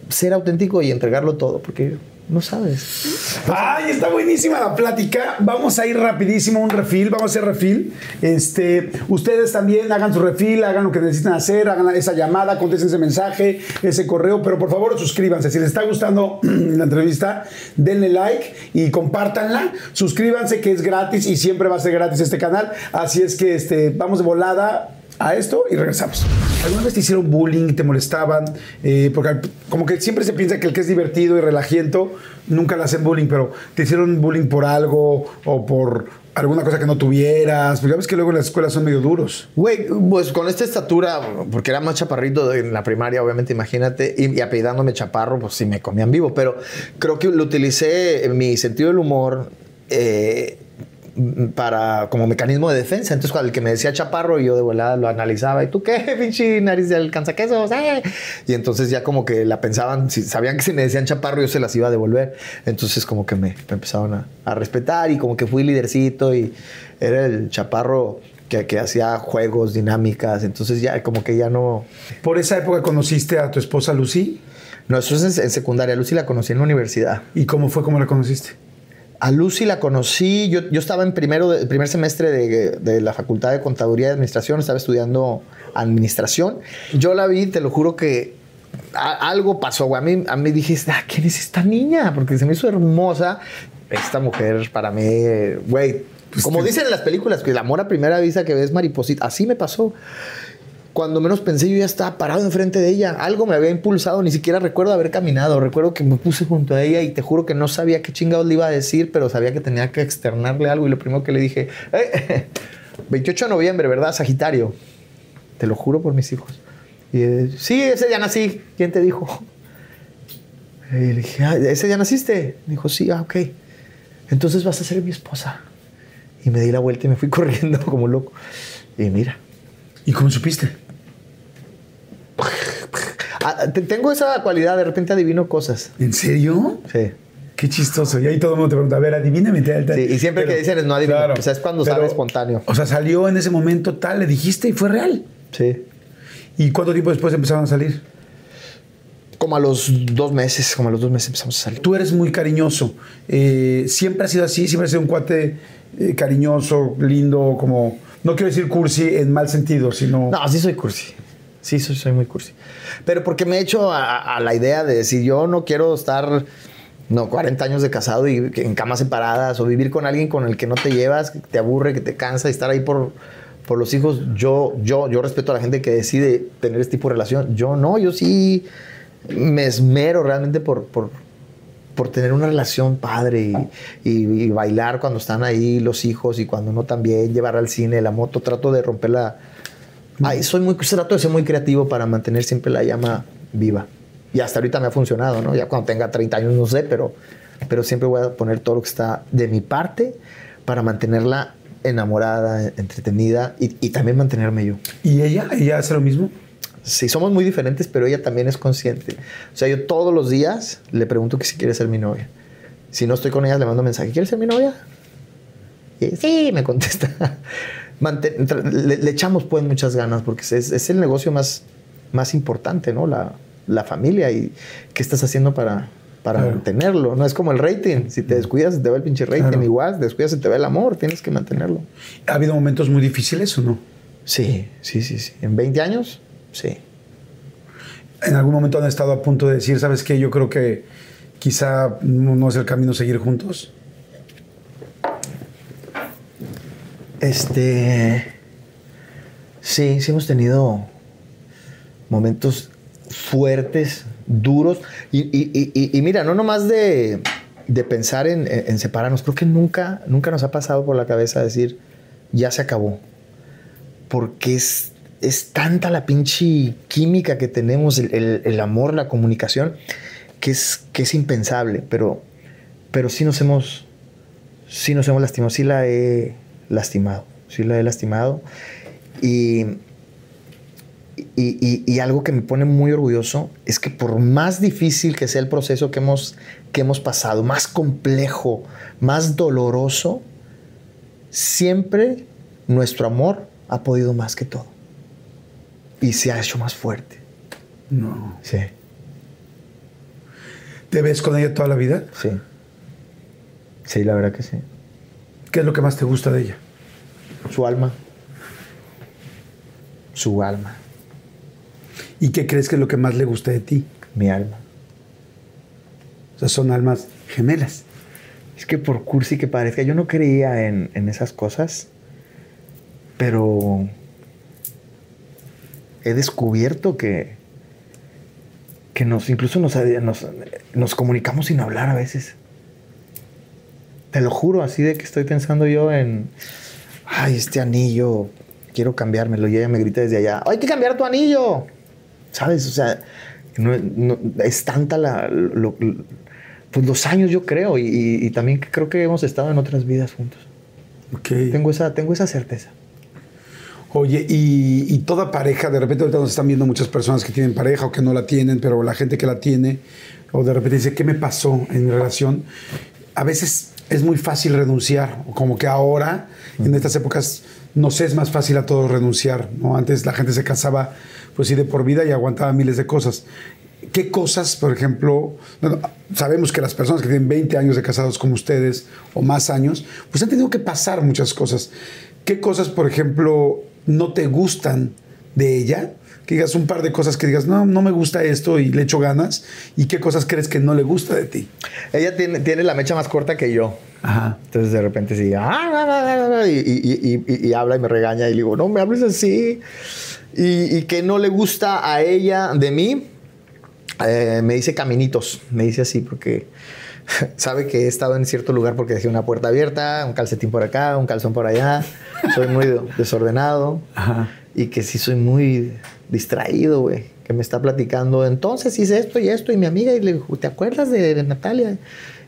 ser auténtico y entregarlo todo, porque no sabes. Ay, está buenísima la plática. Vamos a ir rapidísimo a un refil. Vamos a hacer refil. Este, ustedes también hagan su refil, hagan lo que necesitan hacer, hagan esa llamada, contesten ese mensaje, ese correo, pero por favor suscríbanse. Si les está gustando la entrevista, denle like y compártanla. Suscríbanse que es gratis y siempre va a ser gratis este canal. Así es que este, vamos de volada a esto y regresamos. ¿Alguna vez te hicieron bullying, te molestaban? Eh, porque como que siempre se piensa que el que es divertido y relajiento nunca le hacen bullying, pero te hicieron bullying por algo o por alguna cosa que no tuvieras. Porque ya ves que luego en las escuelas son medio duros. Güey, pues con esta estatura, porque era más chaparrito en la primaria, obviamente, imagínate, y, y apellidándome chaparro, pues sí me comían vivo, pero creo que lo utilicé en mi sentido del humor. eh, para como mecanismo de defensa. Entonces, cuando el que me decía chaparro, yo de volada lo analizaba. ¿Y tú qué, pinche nariz de alcanzaquesos? ¡Eh! Y entonces ya como que la pensaban, si sabían que si me decían chaparro, yo se las iba a devolver. Entonces como que me, me empezaban a, a respetar y como que fui lidercito y era el chaparro que, que hacía juegos, dinámicas. Entonces ya como que ya no... Por esa época conociste a tu esposa Lucy. No, eso es en, en secundaria. Lucy la conocí en la universidad. ¿Y cómo fue como la conociste? A Lucy la conocí, yo, yo estaba en primero de- primer semestre de, de la Facultad de Contaduría y Administración, estaba estudiando administración. Yo la vi, te lo juro que a- algo pasó. A mí, a mí dije, ah, ¿quién es esta niña? Porque se me hizo hermosa. Esta mujer para mí, güey, como dicen en las películas, que el amor a primera vista que ves mariposita, así me pasó. Cuando menos pensé, yo ya estaba parado enfrente de ella. Algo me había impulsado, ni siquiera recuerdo haber caminado. Recuerdo que me puse junto a ella y te juro que no sabía qué chingados le iba a decir, pero sabía que tenía que externarle algo. Y lo primero que le dije, "Eh, 28 de noviembre, ¿verdad? Sagitario. Te lo juro por mis hijos. Y eh, sí, ese día nací. ¿Quién te dijo? Y le dije, "Ah, ¿ese día naciste? Me dijo, sí, ah, ok. Entonces vas a ser mi esposa. Y me di la vuelta y me fui corriendo como loco. Y mira, ¿Y cómo supiste? Ah, te- tengo esa cualidad, de repente adivino cosas. ¿En serio? Sí. Qué chistoso. Y ahí todo el mundo te pregunta, a ver, adivíname. tal, tal. Sí, y siempre que dicen es no adivino. O sea, es cuando sale espontáneo. O sea, salió en ese momento tal, le dijiste y fue real. Sí. ¿Y cuánto tiempo después empezaron a salir? Como a los dos meses, como a los dos meses empezamos a salir. Tú eres muy cariñoso. Eh, siempre has sido así, siempre has sido un cuate eh, cariñoso, lindo, como. No quiero decir cursi en mal sentido, sino. No, sí soy cursi. Sí, soy, muy cursi. Pero porque me he hecho a, la idea de decir, yo no quiero estar, no, 40 años de casado y en camas separadas o vivir con alguien con el que no te llevas, que te aburre, que te cansa y estar ahí por, por los hijos. Yo, yo, yo respeto a la gente que decide tener este tipo de relación. Yo no, yo sí me esmero realmente por, por, por tener una relación padre y- y bailar cuando están ahí los hijos y cuando no también, llevar al cine, la moto. Trato de romper la... Ay, soy muy, trato de ser muy creativo para mantener siempre la llama viva. Y hasta ahorita me ha funcionado, ¿no? Ya cuando tenga 30 años no sé, pero, pero siempre voy a poner todo lo que está de mi parte para mantenerla enamorada, entretenida y, y también mantenerme yo. ¿Y ella? ¿Ella hace lo mismo? Sí, somos muy diferentes, pero ella también es consciente. O sea, yo todos los días le pregunto que si quiere ser mi novia. Si no estoy con ella, le mando un mensaje. ¿Quieres ser mi novia? Y ella, sí, me contesta. Manten- le, le echamos pues muchas ganas porque es, es el negocio más, más importante, ¿no? La, la familia y qué estás haciendo para, para Claro. mantenerlo. No es como el rating. Si te descuidas, se te va el pinche rating. Claro. Igual, te descuidas, se te va el amor. Tienes que mantenerlo. ¿Ha habido momentos muy difíciles o no? Sí, sí, sí, sí. En 20 años, sí. ¿En algún momento han estado a punto de decir, sabes qué? Yo creo que quizá no es el camino seguir juntos. Este. Sí, sí hemos tenido momentos fuertes, duros. Y, y- y- y- mira, no nomás de, de pensar en, separarnos, creo que nunca, nunca nos ha pasado por la cabeza decir, ya se acabó. Porque es, es tanta la pinche química que tenemos, el, el- el amor, la comunicación, que es, que es impensable. Pero, pero sí nos hemos sí nos hemos lastimado, sí la he lastimado, sí la he lastimado. Y, y, y- y algo que me pone muy orgulloso es que por más difícil que sea el proceso que hemos, que hemos pasado, más complejo, más doloroso, siempre nuestro amor ha podido más que todo. Y se ha hecho más fuerte. No. Sí, ¿Te ves con ella toda la vida? sí. Sí, la verdad que sí. ¿Qué es lo que más te gusta de ella? Su alma. Su alma. ¿Y qué crees que es lo que más le gusta de ti? Mi alma. O sea, son almas gemelas. Es que por cursi que parezca, yo no creía en, en esas cosas, pero he descubierto que, que nos, incluso nos, nos, nos comunicamos sin hablar a veces. Te lo juro, así de que estoy pensando yo en, ay, este anillo, quiero cambiármelo. Y ella me grita desde allá, hay que cambiar tu anillo. ¿Sabes? O sea, no- no- es tanta la, lo- lo- pues los años, yo creo, y, y- y también creo que hemos estado en otras vidas juntos. Ok. Tengo esa, tengo esa certeza. Oye, y, y toda pareja, de repente ahorita nos están viendo muchas personas que tienen pareja o que no la tienen, pero la gente que la tiene, o de repente dice, ¿qué me pasó en mi relación? A veces es muy fácil renunciar, como que ahora, en estas épocas, no sé, es más fácil a todos renunciar, ¿no? Antes la gente se casaba, pues sí, de por vida y aguantaba miles de cosas. ¿Qué cosas, por ejemplo, sabemos que las personas que tienen 20 años de casados como ustedes o más años, pues han tenido que pasar muchas cosas. ¿Qué cosas, por ejemplo, no te gustan de ella? Que digas un par de cosas que digas, no, no me gusta esto y le echo ganas. ¿Y qué cosas crees que no le gusta de ti? Ella tiene, tiene la mecha más corta que yo. Ajá. Entonces de repente sí, ah, ah, ah, y, y- y- y- habla y me regaña y le digo, no me hables así. Y, y que no le gusta a ella de mí, eh, me dice caminitos, me dice así porque sabe que he estado en cierto lugar porque dejé una puerta abierta, un calcetín por acá, un calzón por allá. Soy muy desordenado Ajá. y que sí soy muy distraído, güey. Que me está platicando, entonces hice esto y esto y mi amiga y le digo, ¿te acuerdas de, Natalia?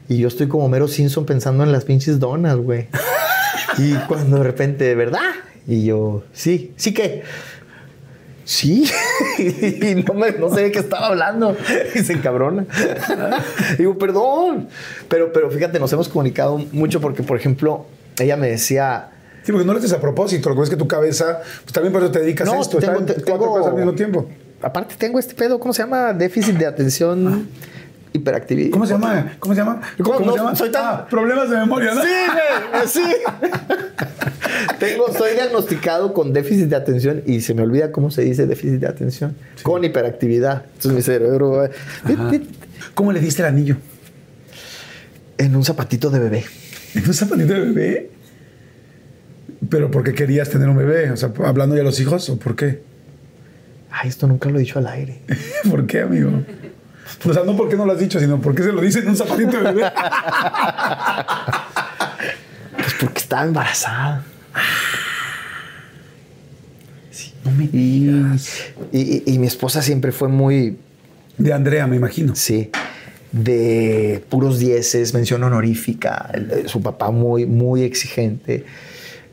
Y yo estoy como Mero Simpson pensando en las pinches donas, güey. y cuando de repente, ¿verdad? Y yo, sí, sí que. Sí, y no, me, no sé de qué estaba hablando. Y se encabrona. Digo, perdón. Pero, pero fíjate, nos hemos comunicado mucho porque, por ejemplo, ella me decía, Sí, porque no lo haces a propósito, lo que es que tu cabeza, pues también por eso te dedicas a No, esto, tengo- cuatro tengo- cosas al mismo tiempo. aparte tengo este pedo, ¿cómo se llama? Déficit de atención, hiperactividad. ¿Cómo se llama? ¿Cómo se llama? ¿Cómo, ¿Cómo? cómo se No, llama? soy tan- Ah, problemas de memoria, ¿no? Sí, güey, sí. Tengo, estoy diagnosticado con déficit de atención y se me olvida cómo se dice déficit de atención. Con hiperactividad. Entonces mi cerebro Ajá. ¿Cómo le diste el anillo? en un zapatito de bebé. ¿En un zapatito de bebé? ¿Pero porque querías tener un bebé? O sea, hablando ya a los hijos, ¿o por qué? Ay, esto nunca lo he dicho al aire. ¿Por qué, amigo? O sea, no porque no lo has dicho, sino porque se lo dice en un zapatito de bebé. Pues porque estaba embarazada. Sí, no me digas. Y, y- y mi esposa siempre fue muy, De Andrea, me imagino. sí, de puros dieces, mención honorífica. el- Su papá muy, muy exigente.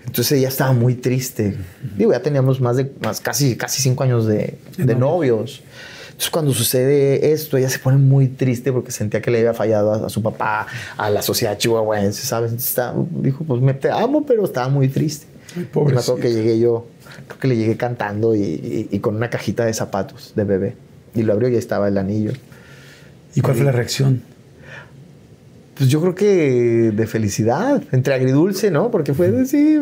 Entonces ella estaba muy triste. Digo, ya teníamos más de más, casi, casi cinco años de, de novios. Entonces cuando sucede esto, ella se pone muy triste porque sentía que le había fallado a, a su papá, a la sociedad chihuahuense, ¿sabes? Está- dijo, pues me te amo, pero estaba muy triste. Y me acuerdo que llegué yo, creo que le llegué cantando y, y- y con una cajita de zapatos de bebé. Y lo abrió y ahí estaba el anillo. ¿Y cuál fue la reacción? Pues yo creo que de felicidad, entre agridulce, ¿no? Porque fue de sí,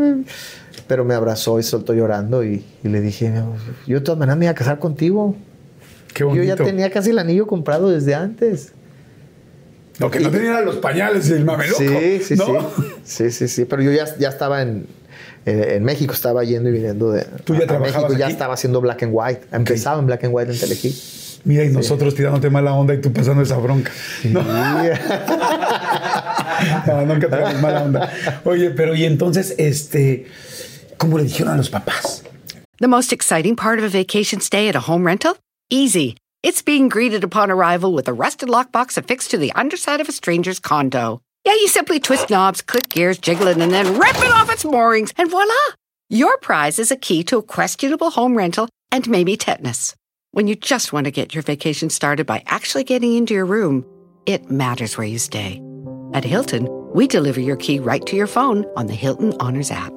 pero me abrazó y soltó llorando y, y le dije, yo de todas maneras me iba a casar contigo. Qué Yo bonito. ya tenía casi el anillo comprado desde antes. Lo que no tenía eran los pañales y el mameluco. Sí, sí, ¿no? sí. Sí, sí, sí. Pero yo ya, ya estaba en, en, en México, estaba yendo y viniendo de ¿Tú ya a México, ya estaba haciendo black and white. Empezaba en black and white en Telehit. Mira, y nosotros tirándote mala onda y tú pasando esa bronca. No, no, nunca mala onda. Oye, pero y entonces, este, ¿cómo le dijeron a los papás? The most exciting part of a vacation stay at a home rental? Easy. It's being greeted upon arrival with a rusted lockbox affixed to the underside of a stranger's condo. Yeah, you simply twist knobs, click gears, jiggle it, and then rip it off its moorings, and voila! Your prize is a key to a questionable home rental and maybe tetanus. When you just want to get your vacation started by actually getting into your room, it matters where you stay. At Hilton, we deliver your key right to your phone on the Hilton Honors app.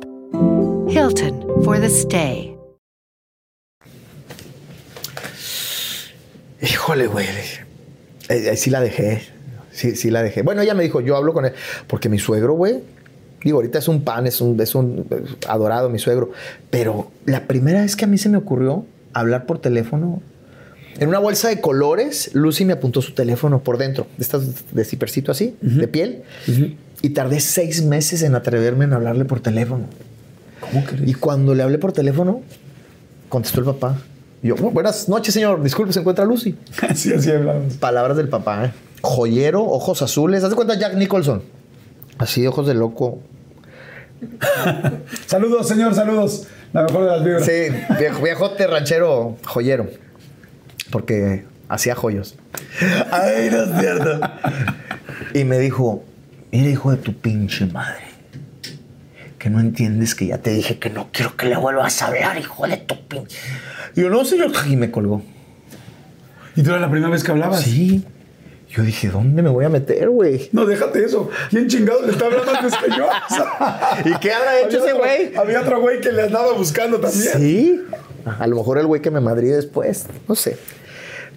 Hilton for the stay. Híjole, güey. Eh, sí la dejé. Sí, sí la dejé. Bueno, ella me dijo, yo hablo con él. Porque mi suegro, güey. Digo, ahorita es un pan, es un, es un adorado mi suegro. Pero la primera vez que a mí se me ocurrió hablar por teléfono, en una bolsa de colores, Lucy me apuntó su teléfono por dentro, de estas de cipercito así, de piel. Y tardé seis meses en atreverme a hablarle por teléfono. ¿Cómo crees? Y cuando le hablé por teléfono, contestó el papá. Y yo, "Oh, buenas noches, señor. Disculpe, se encuentra Lucy. Así, así hablamos. Palabras del papá, ¿eh? Joyero, ojos azules. Haz de cuenta Jack Nicholson. Así, ojos de loco. Saludos, señor, saludos. La mejor de las vibras. Sí, viejo, viejote ranchero, joyero. Porque hacía joyos. Ay, no es cierto. Y me dijo, mira, hijo de tu pinche madre. Que no entiendes que ya te dije que no quiero que le vuelvas a hablar, hijo de tu pinche. Y yo, no, señor. Y me colgó. ¿Y tú era la primera vez que hablabas? Sí. Yo dije, ¿dónde me voy a meter, güey? No, déjate eso. ¿Quién chingado le está hablando antes que yo? ¿Y qué habrá hecho había ese güey? Había otro güey que le andaba buscando también. Sí. A lo mejor el güey que me madrí después. No sé.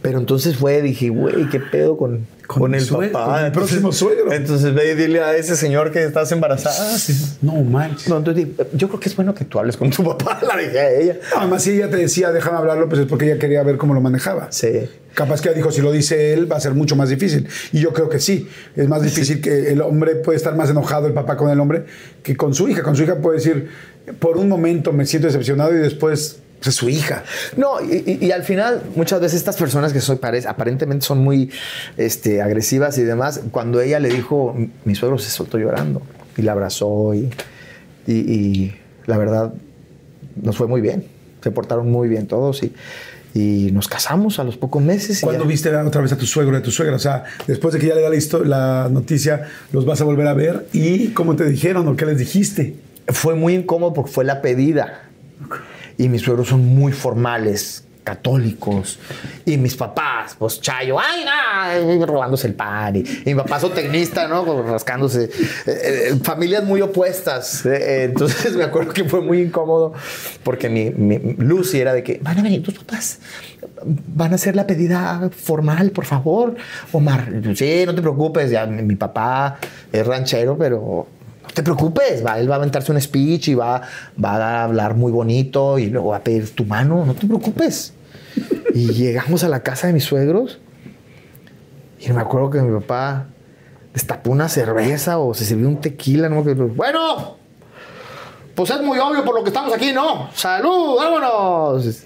Pero entonces fue, dije, güey, ¿qué pedo con, Con el papá? con mi Entonces- próximo suegro. Entonces ve y dile a ese señor que estás embarazada. No manches. No, entonces dije, yo creo que es bueno que tú hables con tu papá. La dije a ella. Además, si ella te decía, déjame hablarlo, pues es porque ella quería ver cómo lo manejaba. Sí. Capaz que ella dijo, si lo dice él, va a ser mucho más difícil. Y yo creo que sí. Es más difícil que el hombre puede estar más enojado, el papá con el hombre, que con su hija. Con su hija puede decir, por un momento me siento decepcionado y después pues, es su hija. No, y, y- y al final, muchas veces estas personas que soy pare- aparentemente son muy este, agresivas y demás, cuando ella le dijo, mi suegro se soltó llorando y la abrazó y, y- la verdad nos fue muy bien. Se portaron muy bien todos y, y nos casamos a los pocos meses. ¿Cuándo ya- viste otra vez a tu suegro y a tu suegra? O sea, después de que ya le da la, la noticia, los vas a volver a ver. ¿Y cómo te dijeron o qué les dijiste? Fue muy incómodo porque fue la pedida. Y mis suegros son muy formales, católicos. Y mis papás, pues chayo, ay, ay, robándose el pan. Y, mi papá tecnista, ¿no? Rascándose. Eh, eh, familias muy opuestas. Eh, entonces me acuerdo que fue muy incómodo porque mi, mi Lucy era de que van a venir tus papás. Van a hacer la pedida formal, por favor. Omar, sí, no te preocupes. Ya mi, mi papá es ranchero, pero te preocupes, va, él va a aventarse un speech y va, va a hablar muy bonito y luego va a pedir tu mano, no te preocupes. Y llegamos a la casa de mis suegros y me acuerdo que mi papá destapó una cerveza o se sirvió un tequila, no me. Bueno, pues es muy obvio por lo que estamos aquí, ¿no? Salud, vámonos.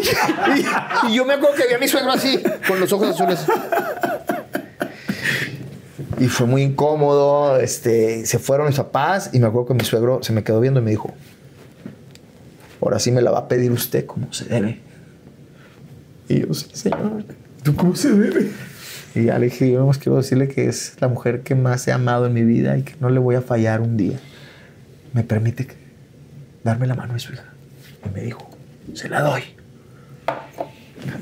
Y yo, y yo me acuerdo que vi a mi suegro así, con los ojos azules. Y fue muy incómodo. Este, se fueron mis papás y me acuerdo que mi suegro se me quedó viendo y me dijo, ahora sí me la va a pedir usted como se debe. Y yo, sí, señor. ¿Tú cómo se debe? Y ya le dije, yo nomás quiero decirle que es la mujer que más he amado en mi vida y que no le voy a fallar un día. ¿Me permite darme la mano de su hija? Y me dijo, se la doy.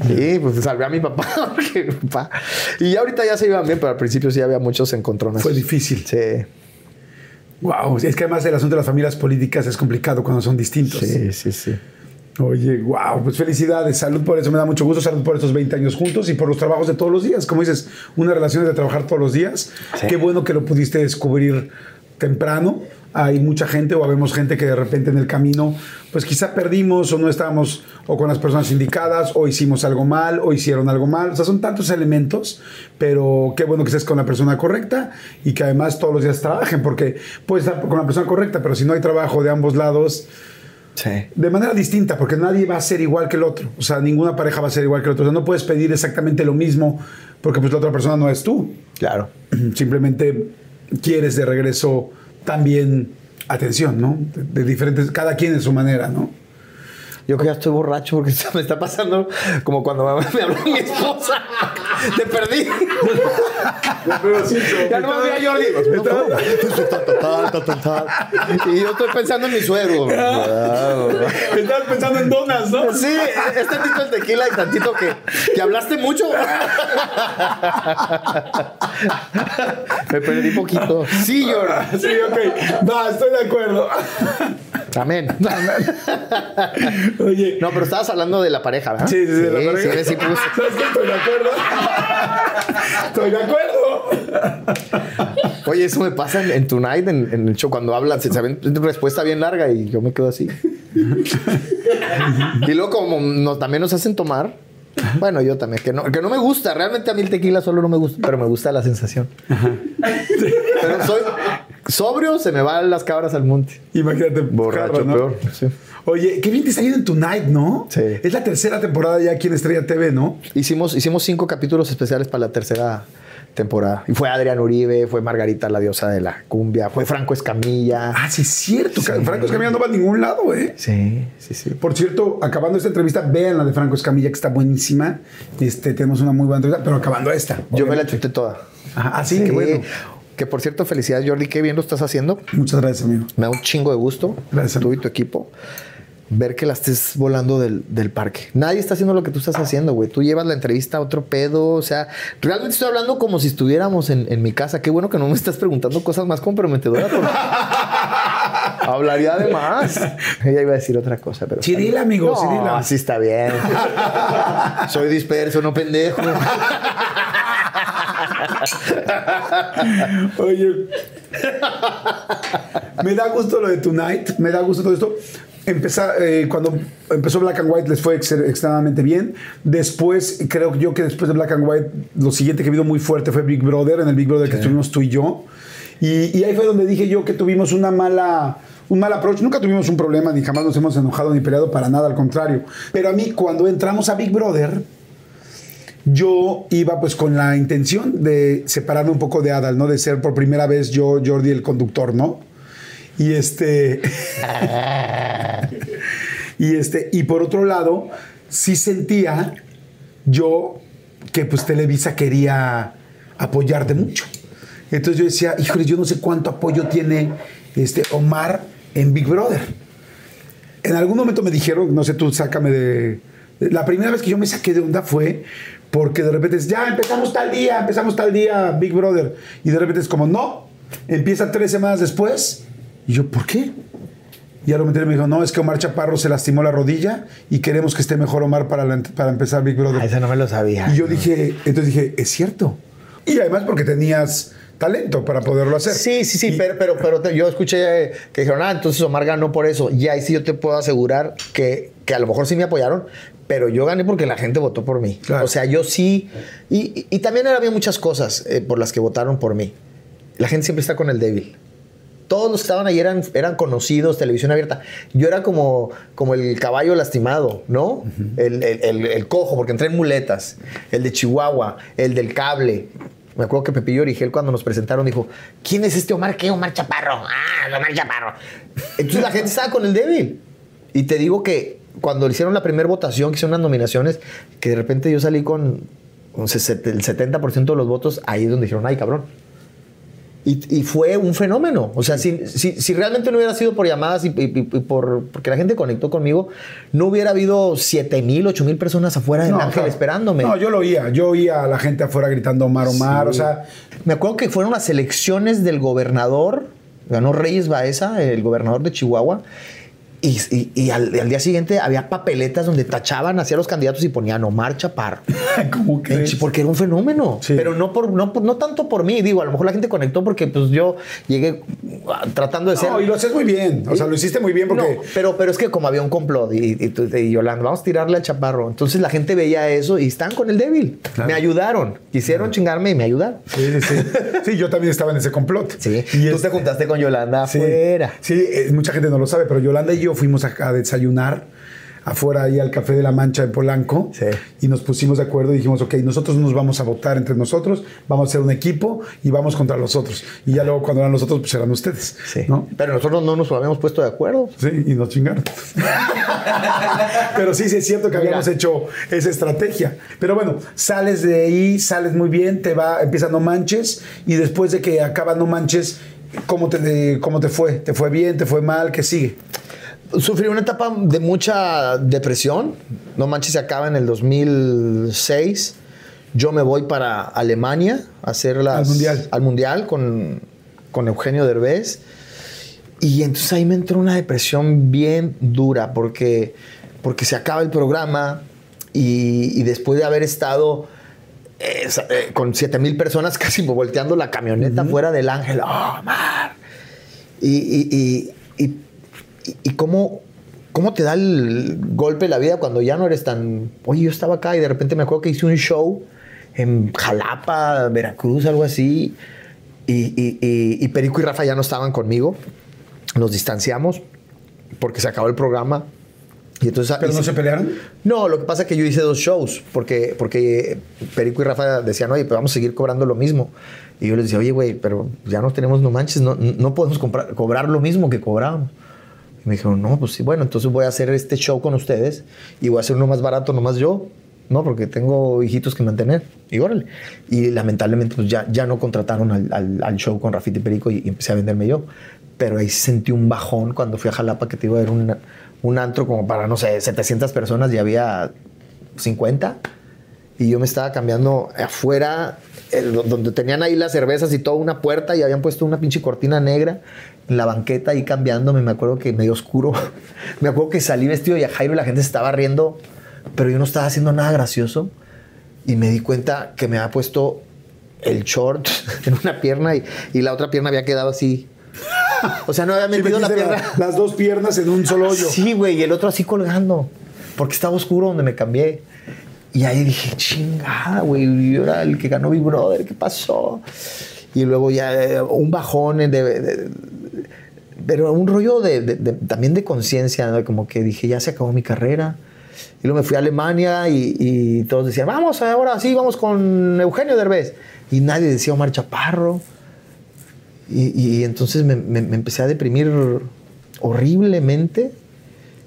Sí, pues salvé a mi papá. porque papá- Y ya ahorita ya se iban bien, pero al principio sí había muchos encontrones. Fue difícil. Sí, Wow, es que además el asunto de las familias políticas es complicado cuando son distintos. sí, sí, sí. Oye, wow, pues felicidades, salud por eso, me da mucho gusto, salud por estos 20 años juntos y por los trabajos de todos los días. Como dices, una relación de trabajar todos los días. Sí. Qué bueno que lo pudiste descubrir temprano. Hay mucha gente o habemos gente que de repente en el camino, pues quizá perdimos o no estábamos o con las personas indicadas o hicimos algo mal o hicieron algo mal. O sea, son tantos elementos, pero qué bueno que estés con la persona correcta y que además todos los días trabajen, porque puedes estar con la persona correcta, pero si no hay trabajo de ambos lados, Sí. de manera distinta, porque nadie va a ser igual que el otro. O sea, ninguna pareja va a ser igual que el otro. O sea, no puedes pedir exactamente lo mismo porque pues la otra persona no es tú. Claro. Simplemente quieres de regreso también atención, ¿no? De, diferentes, cada quien en su manera, ¿no? Yo que ya estoy borracho porque se me está pasando como cuando me, me habló mi esposa. Te perdí. ya no me vi a Jordi. Y yo estoy pensando en mi suegro. Estabas pensando en donas, ¿no? Sí, es tantito el tequila y tantito que, que hablaste mucho. Me perdí poquito. Sí, Jordi. Sí, ok. Va, estoy de acuerdo. Amén. Oye. No, pero estabas hablando de la pareja, ¿verdad? Sí, sí, sí, de la pareja. sí, sí, pues. ¿Sabes qué? Estoy de acuerdo. Estoy de acuerdo. Oye, eso me pasa en, en Tonight, en, en el show, cuando hablan, se saben respuesta bien larga y yo me quedo así. y luego, como nos- también nos hacen tomar, bueno, yo también, que no, que no me gusta, realmente a mí el tequila solo no me gusta, pero me gusta la sensación. pero soy sobrio, se me van las cabras al monte. Imagínate. Borracho, carro, ¿no? peor. sí. Oye, qué bien te está yendo en Tonight, ¿no? Sí. Es la tercera temporada ya aquí en Estrella TV, ¿no? Hicimos, hicimos cinco capítulos especiales para la tercera temporada. Y fue Adrián Uribe, fue Margarita, la diosa de la cumbia, fue Franco Escamilla. Ah, sí, es cierto. Franco Escamilla no va a ningún lado, ¿eh? Sí, sí, sí. Por cierto, acabando esta entrevista, vean la de Franco Escamilla, que está buenísima. Este, tenemos una muy buena entrevista, pero acabando esta. Yo me la chuté toda. Ajá, ah, sí, qué bueno. Que por cierto, felicidades, Jordi. Qué bien lo estás haciendo. Muchas gracias, amigo. Me da un chingo de gusto. Gracias. Tú y tu equipo. Ver que la estés volando del, del parque. Nadie está haciendo lo que tú estás haciendo, güey. Tú llevas la entrevista a otro pedo. O sea, realmente estoy hablando como si estuviéramos en, en mi casa. Qué bueno que no me estás preguntando cosas más comprometedoras. porque Hablaría de más. Ella iba a decir otra cosa, pero. Ciril, amigo, no, Ciril. así está bien. Soy disperso, no pendejo. Oye, me da gusto lo de Tonight, me da gusto todo esto. Empeza- eh, cuando empezó Black and White les fue ex- extremadamente bien. Después, creo yo que después de Black and White, lo siguiente que vino muy fuerte fue Big Brother, en el Big Brother que estuvimos tú y yo. Y, y ahí fue donde dije yo que tuvimos una mala, un mal approach. Nunca tuvimos un problema, ni jamás nos hemos enojado ni peleado para nada, al contrario. Pero a mí, cuando entramos a Big Brother, yo iba pues con la intención de separarme un poco de Adal, ¿no? De ser por primera vez yo, Jordi, el conductor, ¿no? Y este. y este. Y por otro lado, sí sentía yo que pues Televisa quería apoyarte mucho. Entonces yo decía, híjole, yo no sé cuánto apoyo tiene este Omar en Big Brother. En algún momento me dijeron, no sé, tú sácame de... La primera vez que yo me saqué de onda fue porque de repente es, ya empezamos tal día, empezamos tal día, Big Brother. Y de repente es como, no, empieza tres semanas después. Y yo, ¿por qué? Y a lo mejor me dijo, no, es que Omar Chaparro se lastimó la rodilla y queremos que esté mejor Omar para, la- para empezar Big Brother. Ah, esa no me lo sabía. Y yo dije, entonces dije, es cierto. Y además porque tenías talento para poderlo hacer. Sí, sí, sí, Y- pero, pero, pero te- yo escuché eh, que dijeron, ah, entonces Omar ganó por eso. Y ahí sí yo te puedo asegurar que, que a lo mejor sí me apoyaron, pero yo gané porque la gente votó por mí. Claro. O sea, yo sí. Y, y- y también había muchas cosas eh, por las que votaron por mí. La gente siempre está con el débil. Todos los que estaban ahí eran, eran conocidos, televisión abierta. Yo era como, como el caballo lastimado, ¿no? el, el- el- el cojo, porque entré en muletas. El de Chihuahua, el del cable. Me acuerdo que Pepillo Origel cuando nos presentaron dijo, ¿quién es este Omar? ¿Qué Omar Chaparro? Ah, Omar Chaparro. Entonces la gente estaba con el débil. Y te digo que cuando hicieron la primera votación, que hicieron las nominaciones, que de repente yo salí con, el 70% de los votos, ahí es donde dijeron, ay, cabrón. Y, y fue un fenómeno. O sea, si, si, si realmente no hubiera sido por llamadas y, y- y por porque la gente conectó conmigo, no hubiera habido 7 mil, 8 mil personas afuera del No, Ángel esperándome. No, yo lo oía. Yo oía a la gente afuera gritando Omar, Omar. O sea, Me acuerdo que fueron las elecciones del gobernador, ganó Reyes Baeza, el gobernador de Chihuahua, y, y- y al, al día siguiente había papeletas donde tachaban hacia los candidatos y ponían Omar Chaparro. ¿cómo? Chi- Porque era un fenómeno. Sí. Pero no, por, no, no tanto por mí. Digo, a lo mejor la gente conectó porque pues yo llegué ah, tratando de ser. No, y lo haces muy bien. O sea, lo hiciste muy bien porque. No, pero, pero es que como había un complot y, Yolanda, vamos a tirarle al chaparro. Entonces la gente veía eso y están con el débil. Claro. Me ayudaron. Quisieron chingarme y me ayudaron. Sí, sí, sí. Sí, yo también estaba en ese complot. Sí. Y Tú te juntaste con Yolanda Sí, afuera. Sí, eh, mucha gente no lo sabe, pero Yolanda y yo fuimos a, a desayunar afuera ahí al Café de la Mancha en Polanco Sí. y nos pusimos de acuerdo y dijimos, ok, nosotros nos vamos a votar entre nosotros, vamos a hacer un equipo y vamos contra los otros. Y ya luego cuando eran los otros, pues eran ustedes. Sí. ¿no? Pero nosotros no nos habíamos puesto de acuerdo. Sí, y nos chingaron. Pero sí, sí es cierto que habíamos Mira. hecho esa estrategia. Pero bueno, sales de ahí, sales muy bien, te va, empieza No Manches, y después de que acaba No Manches, ¿cómo te, cómo te fue? ¿Te fue bien? ¿Te fue mal? ¿Qué sigue? Sufrí una etapa de mucha depresión. No manches, se acaba en el 2006. Yo me voy para Alemania a hacer las, Al Mundial. al mundial con, con Eugenio Derbez. Y entonces ahí me entró una depresión bien dura porque, porque se acaba el programa y, y después de haber estado eh, eh, con 7 mil personas casi volteando la camioneta fuera del ángel. ¡Oh, Mar! Y, y, y, y, y- cómo, cómo te da el golpe la vida cuando ya no eres tan... Oye, yo estaba acá y de repente me acuerdo que hice un show en Jalapa, Veracruz, algo así. Y, y- y- Perico y Rafa ya no estaban conmigo. Nos distanciamos porque se acabó el programa. Y entonces, ¿Pero no se pelearon? no, lo que pasa es que yo hice dos shows porque, porque Perico y Rafa decían, oye, pero vamos a seguir cobrando lo mismo. Y yo les decía, oye, güey, pero ya no tenemos, no manches, no, no podemos comprar- cobrar lo mismo que cobrábamos. Y me dijeron, no, pues sí, bueno, entonces voy a hacer este show con ustedes y voy a hacer uno más barato nomás yo, ¿no? Porque tengo hijitos que mantener. Y órale. Y lamentablemente, pues ya, ya no contrataron al, al- al show con Rafita y Perico y, y empecé a venderme yo. Pero ahí sentí un bajón cuando fui a Jalapa que te iba a ver un, un antro como para, no sé, 700 personas y había 50. Y yo me estaba cambiando afuera, donde tenían ahí las cervezas y toda una puerta y habían puesto una pinche cortina negra en la banqueta ahí cambiándome. Me acuerdo que medio oscuro. me acuerdo que salí vestido de Jairo y la gente se estaba riendo, pero yo no estaba haciendo nada gracioso. Y me di cuenta que me había puesto el short en una pierna y, y la otra pierna había quedado así O sea, no había Sí, metido la metiste pierna. las dos piernas en un solo hoyo. Sí, güey, y el otro así colgando. Porque estaba oscuro donde me cambié. Y ahí dije, chingada, güey. Yo era el que ganó Big Brother, ¿qué pasó? Y luego ya eh, un bajón pero un rollo de, también de conciencia, ¿no? como que dije, ya se acabó mi carrera. Y luego me fui a Alemania y, todos decían, vamos ahora sí, vamos con Eugenio Derbez. Y nadie decía Omar Chaparro. Y, y entonces me empecé a deprimir horriblemente.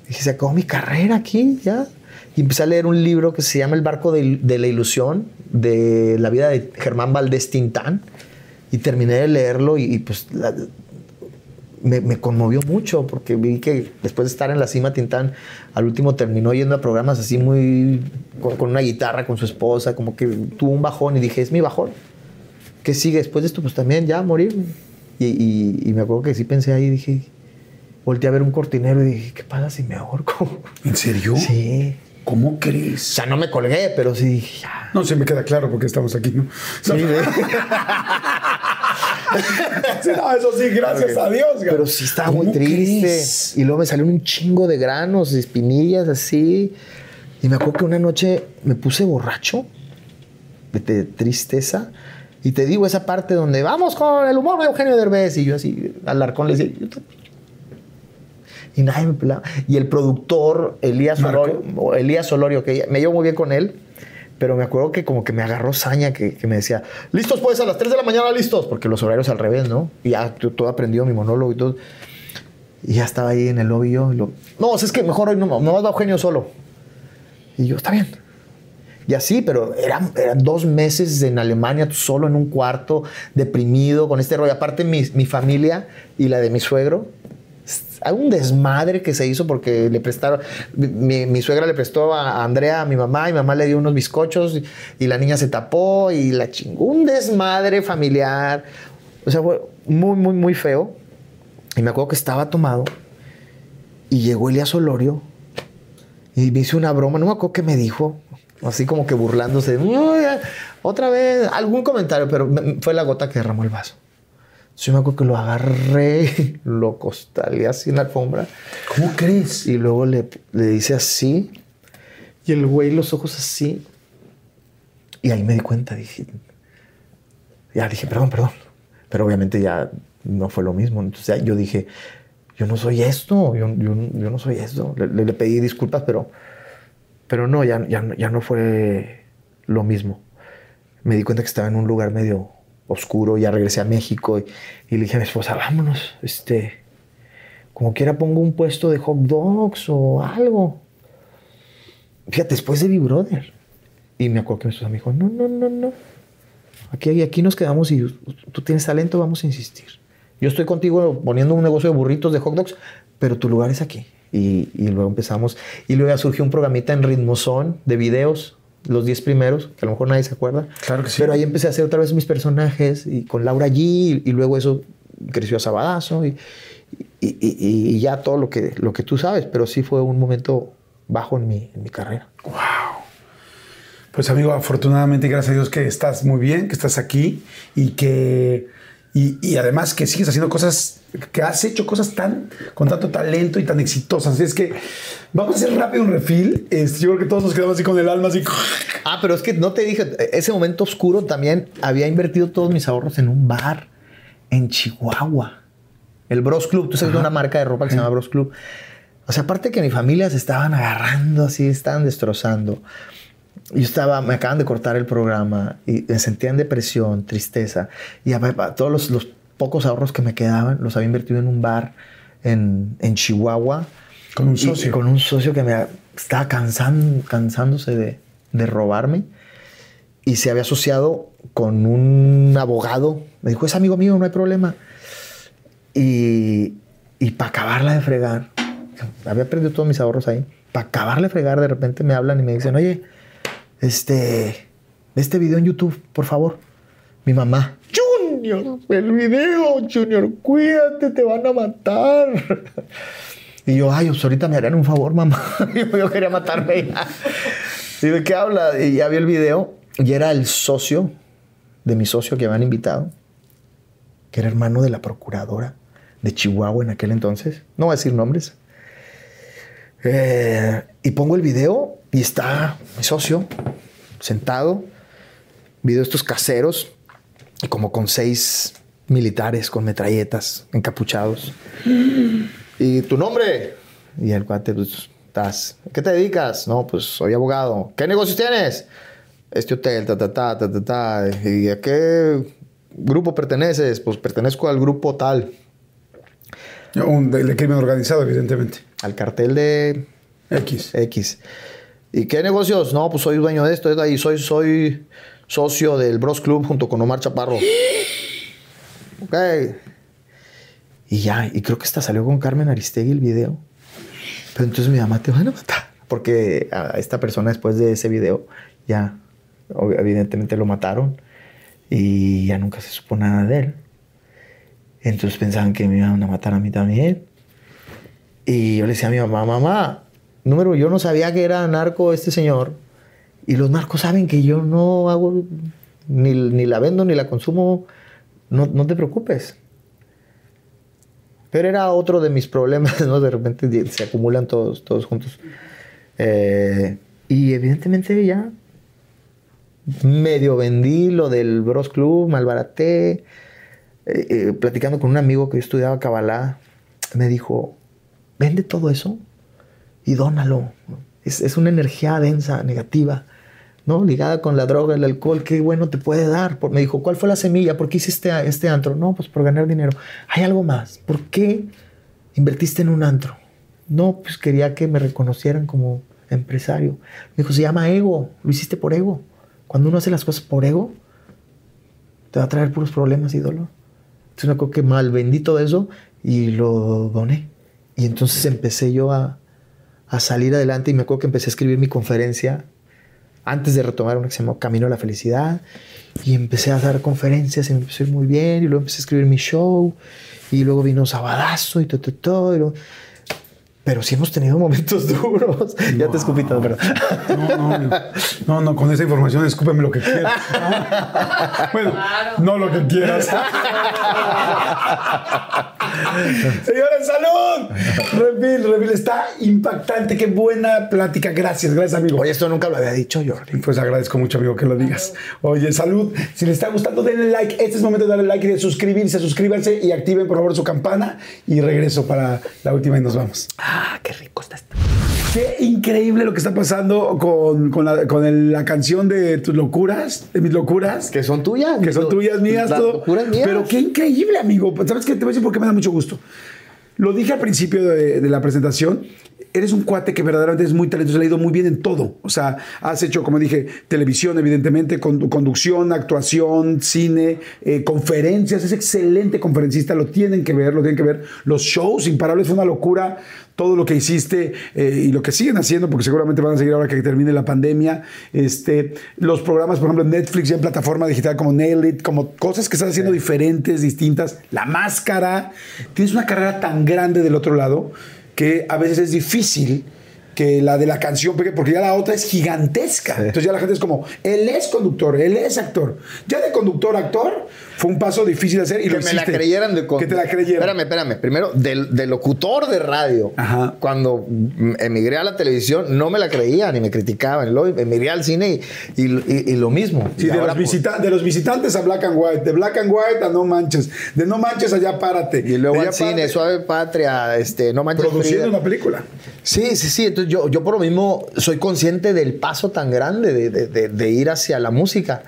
Dije, se acabó mi carrera aquí, ya. Y empecé a leer un libro que se llama El barco de, de la ilusión, de la vida de Germán Valdés Tintán. Y terminé de leerlo y, y, pues la- me, me conmovió mucho porque vi que después de estar en la cima Tintán, al último terminó yendo a programas así muy... con, con una guitarra con su esposa, como que tuvo un bajón y dije, es mi bajón. ¿Qué sigue después de esto? Pues también ya morir. Y, y- y me acuerdo que sí pensé ahí, dije, volteé a ver un cortinero y dije, ¿qué pasa si me ahorco? ¿En serio? Sí. ¿Cómo O crees? sea, no me colgué, pero sí dije, ya. No, sí me queda claro porque estamos aquí, ¿no? Sí, No, sí, no, eso sí, gracias a Dios. güey. Pero sí estaba muy ¿Cómo triste. crees? Y luego me salió un chingo de granos, espinillas, así. Y me acuerdo que una noche me puse borracho de, de tristeza. Y te digo esa parte donde vamos con el humor de Eugenio Derbez. Y yo así, al arcón le decía, "Yo también". Y nadie me pelaba. Y el productor, Elías. Olorio, Elías Olorio, que me llevo muy bien con él, pero me acuerdo que como que me agarró saña, que, que me decía, listos pues, a las 3 de la mañana listos, porque los horarios al revés, ¿no? Y ya todo aprendido mi monólogo y todo. Y ya estaba ahí en el lobby yo. y lo, no, sea, es que mejor hoy no, no va Eugenio solo. Y yo, está bien. Y así, pero eran, eran dos meses en Alemania, tú solo en un cuarto, deprimido, con este rollo. Aparte, mi, mi familia y la de mi suegro, un desmadre que se hizo porque le prestaron, mi, suegra le prestó a Andrea, a mi mamá, y mi mamá le dio unos bizcochos y, y la niña se tapó y la chingó. Un desmadre familiar. O sea, fue muy, muy, muy feo. Y me acuerdo que estaba tomado y llegó Elías Olorio y me hizo una broma, no me acuerdo qué me dijo, así como que burlándose, "Uy, otra vez, algún comentario, pero fue la gota que derramó el vaso. Entonces yo me acuerdo que lo agarré, lo costalé así en la alfombra ¿Cómo crees? y luego le, le dice así y el güey los ojos así. Y ahí me di cuenta, dije, ya dije, perdón, perdón. Pero obviamente ya no fue lo mismo. Entonces yo dije, yo no soy esto, yo, yo, yo no soy esto. Le, le- le pedí disculpas, pero, pero no, ya, ya, no- ya no fue lo mismo. Me di cuenta que estaba en un lugar medio oscuro, ya regresé a México y, le dije a mi esposa, vámonos, este, como quiera pongo un puesto de hot dogs o algo. Fíjate, después de Big Brother. Y me acuerdo que mi esposa me dijo, no, no, no, no. Aquí, aquí nos quedamos y tú tienes talento, vamos a insistir. Yo estoy contigo poniendo un negocio de burritos, de hot dogs, pero tu lugar es aquí. Y, y luego empezamos. Y luego surgió un programita en Ritmozón de videos, los 10 primeros, que a lo mejor nadie se acuerda. Claro que sí. Pero ahí empecé a hacer otra vez mis personajes y con Laura G. Y, y luego eso creció a Sabadazo y, y, ya todo lo que, lo que tú sabes. Pero sí fue un momento bajo en mi, en mi carrera. Pues amigo, afortunadamente, gracias a Dios que estás muy bien, que estás aquí y que y, y además que sigues haciendo cosas, que has hecho cosas tan con tanto talento y tan exitosas. Así es que vamos a hacer rápido un refill. Este, yo creo que todos nos quedamos así con el alma así. Ah, pero es que no te dije, ese momento oscuro también había invertido todos mis ahorros en un bar en Chihuahua. El Bros Club, tú sabes de una marca de ropa que se llama Bros Club. O sea, aparte que mi familia se estaban agarrando así, estaban destrozando. Yo estaba, me acaban de cortar el programa y me sentía en depresión, tristeza. Y a- todos los, los pocos ahorros que me quedaban los había invertido en un bar en, en Chihuahua. Con un Y- socio. con un socio que me estaba cansan- cansándose de, de robarme. Y se había asociado con un abogado. Me dijo, es amigo mío, no hay problema. Y, y para acabarla de fregar, había perdido todos mis ahorros ahí. Para acabarla de fregar, de repente me hablan y me dicen, oye, este, este video en YouTube, por favor. Mi mamá, Junior, el video, Junior, cuídate, te van a matar. Y yo, ay, pues ahorita me harían un favor, mamá. yo, quería matarme. ¿Y de qué habla? Y ya vi el video y era el socio de mi socio que me habían invitado, que era hermano de la procuradora de Chihuahua en aquel entonces. No voy a decir nombres. Eh, y pongo el video y está mi socio sentado, video estos caseros, y como con seis militares con metralletas encapuchados. ¿Y tu nombre? Y el cuate, pues, estás. ¿Qué te dedicas? No, pues soy abogado. ¿Qué negocios tienes? Este hotel, ta, ta, ta, ta, ta, ta. ¿Y a qué grupo perteneces? Pues pertenezco al grupo tal, Un del de crimen organizado, evidentemente. al cartel de X. X. ¿Y qué negocios? No, pues soy dueño de esto, de ahí. Soy, soy socio del Bros Club junto con Omar Chaparro. ok. Y ya, y creo que hasta salió con Carmen Aristegui el video. Pero entonces mi mamá te van a matar. Porque a esta persona después de ese video ya, evidentemente lo mataron. Y ya nunca se supo nada de él. Entonces pensaban que me iban a matar a mí también. Y yo le decía a mi mamá, mamá, número, yo no sabía que era narco este señor. Y los narcos saben que yo no hago, ni, ni la vendo ni la consumo. No, no te preocupes. Pero era otro de mis problemas, ¿no? De repente se acumulan todos, todos juntos. Eh, y evidentemente ya medio vendí lo del Bros Club, malbaraté. Eh, eh, platicando con un amigo que yo estudiaba Kabbalah, me dijo, vende todo eso y dónalo. Es, es una energía densa, negativa, ¿no? Ligada con la droga, el alcohol, qué bueno te puede dar. Por- me dijo, ¿cuál fue la semilla? ¿Por qué hiciste este antro? No, pues por ganar dinero. Hay algo más. ¿Por qué invertiste en un antro? No, pues quería que me reconocieran como empresario. Me dijo, se llama ego. Lo hiciste por ego. Cuando uno hace las cosas por ego, te va a traer puros problemas y dolor. Entonces me acuerdo mal vendí todo eso y lo doné. Y entonces empecé yo a, a salir adelante y me acuerdo que empecé a escribir mi conferencia antes de retomar una que se llamó Camino a la Felicidad. Y empecé a dar conferencias y me empecé a ir muy bien. Y luego empecé a escribir mi show. Y luego vino Sabadazo y todo, todo, todo. Luego- Pero sí hemos tenido momentos duros. Ya te escupí todo, pero... No, no, no, no, con esa información escúpeme lo que quieras. bueno, no lo que quieras. Señores, salud. Revil, Revil, está impactante. Qué buena plática. Gracias, gracias, amigo. Oye, esto nunca lo había dicho, Jordi. Pues agradezco mucho, amigo, que lo digas. Oye, salud. Si les está gustando, denle like. Este es el momento de darle like y de suscribirse. Suscríbanse y activen, por favor, su campana. Y regreso para la última y nos vamos. Ah, qué rico está. Qué increíble lo que está pasando con, con la, con el- la canción de tus locuras, de mis locuras. Que son tuyas. que son tuyas, mías, Las todo. locuras mías. Pero qué increíble, amigo. ¿Sabes qué? Te voy a decir por qué me da mucho gusto. Lo dije al principio de, de la presentación. Eres un cuate que verdaderamente es muy talentoso, le ha ido muy bien en todo. O sea, has hecho, como dije, televisión, evidentemente, con- conducción, actuación, cine, eh, conferencias. Es excelente conferencista, lo tienen que ver, lo tienen que ver. Los shows imparables fue una locura. Todo lo que hiciste eh, y lo que siguen haciendo, porque seguramente van a seguir ahora que termine la pandemia. Este, los programas, por ejemplo, en Netflix, ya en plataforma digital como Nail It, como cosas que estás haciendo diferentes, distintas. La máscara. Tienes una carrera tan grande del otro lado que a veces es difícil que la de la canción pegue, porque ya la otra es gigantesca. Entonces ya la gente es como, él es conductor, él es actor. Ya de conductor actor fue un paso difícil de hacer y que lo me la creyeran de con- Que te la creyeran. Espérame, espérame. Primero, del, del locutor de radio. Ajá. Cuando emigré a la televisión, no me la creían y me criticaban. Luego emigré al cine y, y- y- y lo mismo. Sí, Y de, ahora, los visita- de los visitantes a Black and White, de Black and White a No Manches, de No Manches allá párate. Y luego al cine, párate, Suave Patria, este, no manches Produciendo Frida. una película. Sí, sí, sí. Entonces yo, yo por lo mismo soy consciente del paso tan grande de, de- de- de ir hacia la música.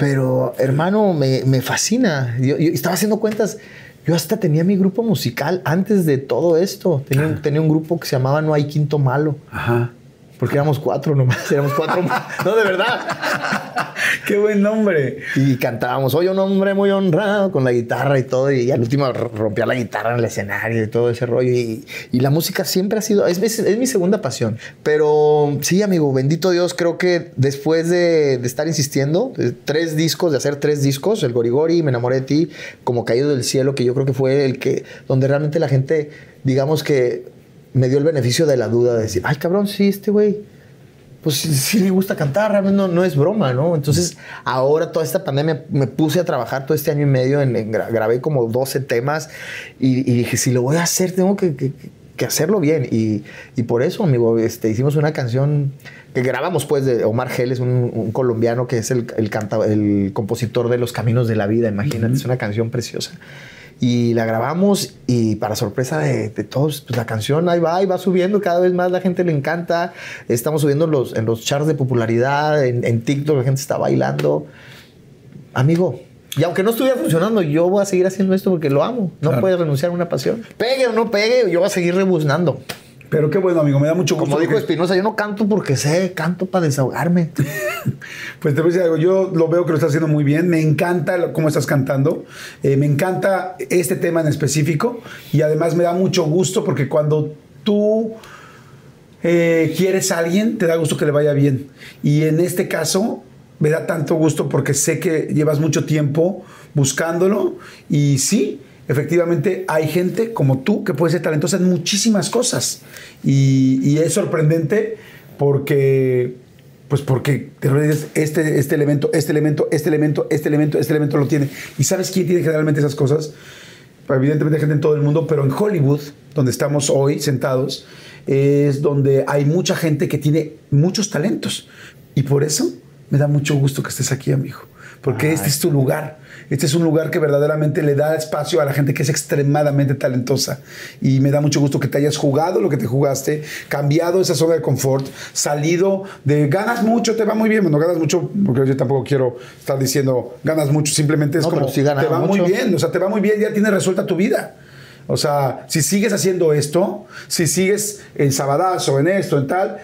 Pero, hermano, me, me fascina. Yo, yo estaba haciendo cuentas. Yo hasta tenía mi grupo musical antes de todo esto. Tenía, un- tenía un grupo que se llamaba No hay quinto malo. Ajá. Porque éramos cuatro nomás. Éramos cuatro. no, de verdad. Qué buen nombre. Y cantábamos, soy un hombre muy honrado con la guitarra y todo. Y al último rompía la guitarra en el escenario y todo ese rollo. Y, y la música siempre ha sido, es, es- es mi segunda pasión. Pero sí, amigo, bendito Dios, creo que después de, de estar insistiendo, de tres discos, de hacer tres discos, el Gorigori, Me enamoré de ti, como Caído del Cielo, que yo creo que fue el que, donde realmente la gente, digamos que me dio el beneficio de la duda de decir, ay cabrón, sí, este güey pues sí, sí me gusta cantar, realmente no, no es broma, ¿no? Entonces, ahora toda esta pandemia me puse a trabajar todo este año y medio, en, en gra- grabé como 12 temas y, y dije, si lo voy a hacer, tengo que, que- que hacerlo bien. Y, y por eso, amigo, este, hicimos una canción que grabamos pues de Omar Geles, un, un colombiano que es el, el, canta- el compositor de Los Caminos de la Vida, imagínate, es una canción preciosa. Y la grabamos y para sorpresa de, de todos, pues la canción ahí va, y va subiendo, cada vez más la gente le encanta. Estamos subiendo los, en los charts de popularidad, en, en TikTok la gente está bailando. Amigo, y aunque no estuviera funcionando, yo voy a seguir haciendo esto porque lo amo. No Claro. puedes renunciar a una pasión. Pegue o no pegue, yo voy a seguir rebuznando. Pero qué bueno, amigo, me da mucho gusto. Como dijo porque- Espinosa, yo no canto porque sé, canto para desahogarme. Pues te voy a decir algo, yo lo veo que lo estás haciendo muy bien, me encanta cómo estás cantando, eh, me encanta este tema en específico y además me da mucho gusto porque cuando tú eh, quieres a alguien, te da gusto que le vaya bien. Y en este caso, me da tanto gusto porque sé que llevas mucho tiempo buscándolo y sí, efectivamente hay gente como tú que puede ser talentosa en muchísimas cosas. Y, es sorprendente porque, pues porque te dices, este, este elemento, este elemento, este elemento, este elemento, este elemento lo tiene. ¿Y sabes quién tiene generalmente esas cosas? evidentemente gente en todo el mundo, pero en Hollywood, donde estamos hoy sentados, es donde hay mucha gente que tiene muchos talentos. Y por eso me da mucho gusto que estés aquí, amigo. Porque este es tu lugar. Este es un lugar que verdaderamente le da espacio a la gente que es extremadamente talentosa. Y me da mucho gusto que te hayas jugado lo que te jugaste, cambiado esa zona de confort, salido de ganas mucho, te va muy bien. Bueno, ganas mucho, porque yo tampoco quiero estar diciendo ganas mucho, simplemente es No, como sí te va muy bien, o sea, te va muy bien, ya tienes resuelta tu vida. O sea, si sigues haciendo esto, si sigues en Sabadazo, en esto, en tal,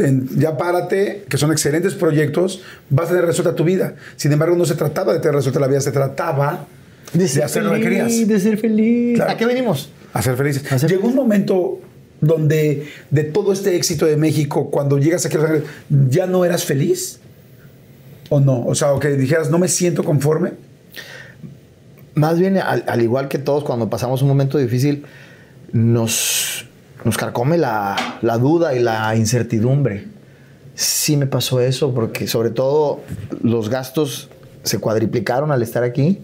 en- ya párate, que son excelentes proyectos, vas a tener resuelta tu vida. Sin embargo, no se trataba de tener resuelta la vida, se trataba de, hacer lo que querías. de ser feliz. Claro. ¿A qué venimos? A ser felices. A ser Llegó un momento donde de todo este éxito de México, cuando llegas aquí a Los Ángeles, ¿ya no eras feliz? ¿O no? O sea, o que dijeras, no me siento conforme. Más bien, al, al igual que todos, cuando pasamos un momento difícil, nos, nos carcome la, la duda y la incertidumbre. Sí me pasó eso, porque sobre todo los gastos se cuadriplicaron al estar aquí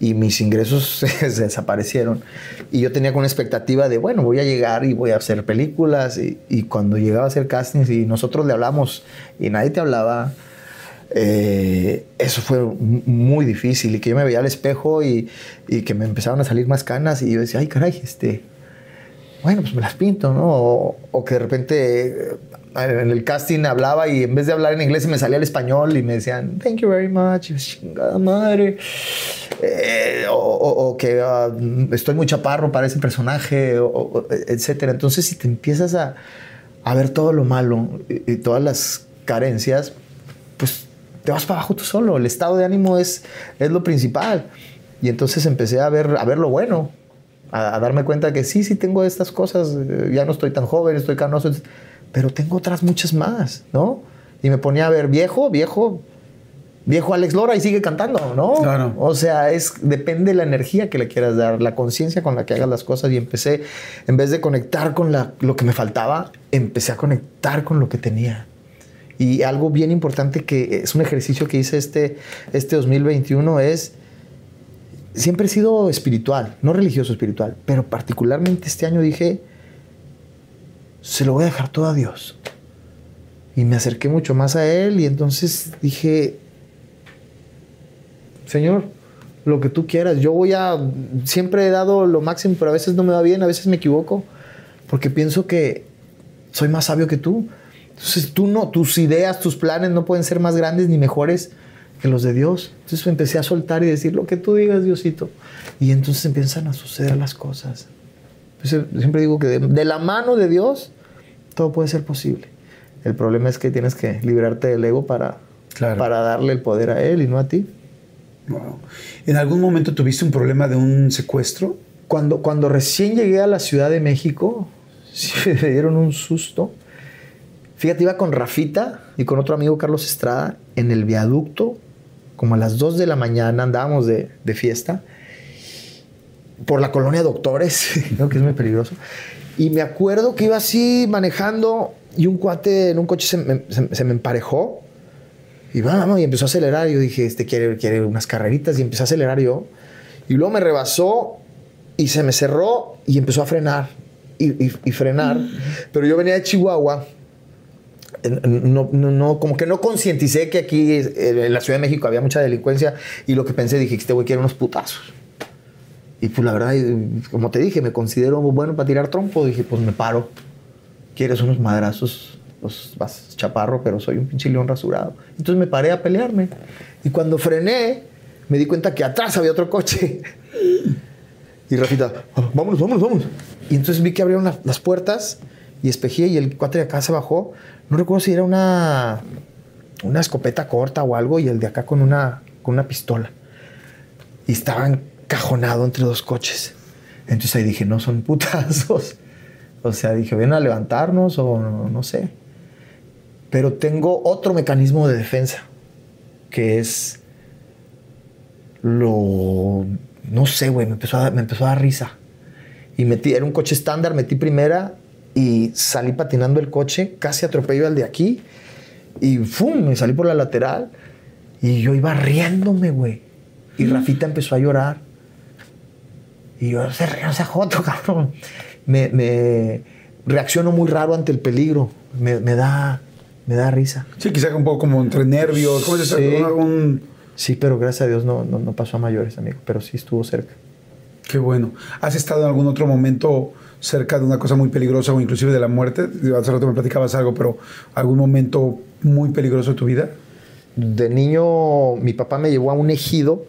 y mis ingresos se desaparecieron. Y yo tenía una expectativa de, bueno, voy a llegar y voy a hacer películas. Y, cuando llegaba a hacer castings y nosotros le hablamos y nadie te hablaba, eh, eso fue muy difícil. Y que yo me veía al espejo y, y que me empezaron a salir más canas y yo decía, ay, caray, este, bueno, pues me las pinto, ¿no? O, o que de repente eh, en el casting hablaba y en vez de hablar en inglés me salía el español y me decían, thank you very much, chingada madre. Eh, o, o- o que ah, estoy muy chaparro para ese personaje, etcétera. Entonces, si te empiezas a, a ver todo lo malo y, y todas las carencias, pues te vas para abajo tú solo. El estado de ánimo es, es lo principal. Y entonces empecé a ver, a ver lo bueno, a, a darme cuenta que sí, sí tengo estas cosas, eh, ya no estoy tan joven, estoy canoso, pero tengo otras muchas más, ¿no? Y me ponía a ver viejo, viejo, viejo Alex Lora y sigue cantando, ¿no? Claro. O sea, es depende de la energía que le quieras dar, la conciencia con la que hagas las cosas y empecé, en vez de conectar con la- lo que me faltaba, empecé a conectar con lo que tenía. Y algo bien importante que es un ejercicio que hice este, este 2021 es, siempre he sido espiritual, no religioso espiritual, pero particularmente este año dije, se lo voy a dejar todo a Dios. Y me acerqué mucho más a Él y entonces dije, Señor, lo que tú quieras, yo voy a, siempre he dado lo máximo, pero a veces no me va bien, a veces me equivoco, porque pienso que soy más sabio que tú. Entonces tú no, tus ideas, tus planes no pueden ser más grandes ni mejores que los de Dios. Entonces empecé a soltar y decir lo que tú digas, Diosito. Y entonces empiezan a suceder las cosas. Entonces, siempre digo que de, de la mano de Dios todo puede ser posible. El problema es que tienes que librarte del ego para, Claro. para darle el poder a Él y no a ti. Wow. ¿En algún momento tuviste un problema de un secuestro? Cuando, cuando recién llegué a la Ciudad de México, sí me dieron un susto. Fíjate, iba con Rafita y con otro amigo Carlos Estrada en el viaducto, como a las 2 de la mañana andábamos de, de fiesta por la colonia Doctores, ¿no? que es muy peligroso. Y me acuerdo que iba así manejando y un cuate en un coche se me, se- se me emparejó. Y vamos, y empezó a acelerar. Y yo dije, este quiere, quiere unas carreritas. Y empecé a acelerar yo. Y luego me rebasó y se me cerró y empezó a frenar y, y- y frenar. Pero yo venía de Chihuahua. No, no, como que no concienticé que aquí eh, en la Ciudad de México había mucha delincuencia. Y lo que pensé, dije, este güey quiere unos putazos. Y pues la verdad, como te dije, me considero bueno para tirar trompo. Dije, pues me paro. ¿Quieres unos madrazos? Pues vas chaparro, pero soy un pinche león rasurado. Entonces me paré a pelearme. Y cuando frené, me di cuenta que atrás había otro coche. Y Rafita, "Ah, vámonos, vámonos, vámonos. Y entonces vi que abrieron la- las puertas y espejé y el cuate de acá se bajó. No recuerdo si era una, una escopeta corta o algo y el de acá con una, con una pistola y estaba encajonado entre dos coches. Entonces ahí dije, no son putazos. O sea, dije, ven a levantarnos o no, sé. Pero tengo otro mecanismo de defensa, que es lo... No sé, güey, me, empezó a me empezó a dar risa. Y metí, era un coche estándar, metí primera y salí patinando el coche, casi atropello al de aquí. Y ¡fum! Me salí por la lateral y yo iba riéndome, güey. Y Rafita empezó a llorar. Y yo, se ríe, no se joto, cabrón. Me, me reacciono muy raro ante el peligro. Me, me da, me da risa. Sí, quizá un poco como entre nervios. ¿Cómo se Sí. Un- Sí, pero gracias a Dios no, no, no pasó a mayores, amigo. Pero sí estuvo cerca. Qué bueno. ¿Has estado en algún otro momento cerca de una cosa muy peligrosa o inclusive de la muerte? Hace rato me platicabas algo, pero algún momento muy peligroso de tu vida. De niño, mi papá me llevó a un ejido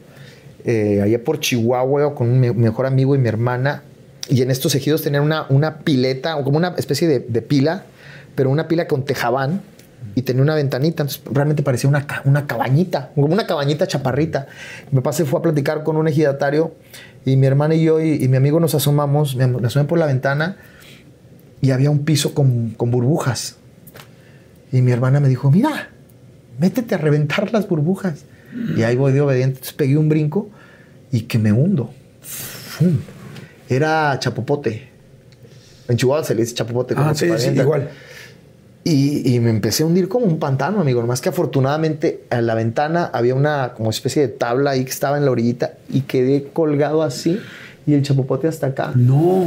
eh, allá por Chihuahua con mi mejor amigo y mi hermana. Y en estos ejidos tenían una, una pileta, o como una especie de, de pila, pero una pila con tejabán y tenía una ventanita. Entonces realmente parecía una, una cabañita, como una cabañita chaparrita. Mi papá se fue a platicar con un ejidatario y mi hermana y yo y, y mi amigo nos asomamos, me me asomé por la ventana y había un piso con, con burbujas. Y mi hermana me dijo, mira, métete a reventar las burbujas. Y ahí voy de obediente. Entonces pegué un brinco y que me hundo. ¡Fum! Era chapopote. En Chihuahua se le dice chapopote. como Ah, sí, sí, igual. Y, y me empecé a hundir como un pantano, amigo. Más que afortunadamente en la ventana había una como especie de tabla ahí que estaba en la orillita y quedé colgado así y el chapopote hasta acá. No.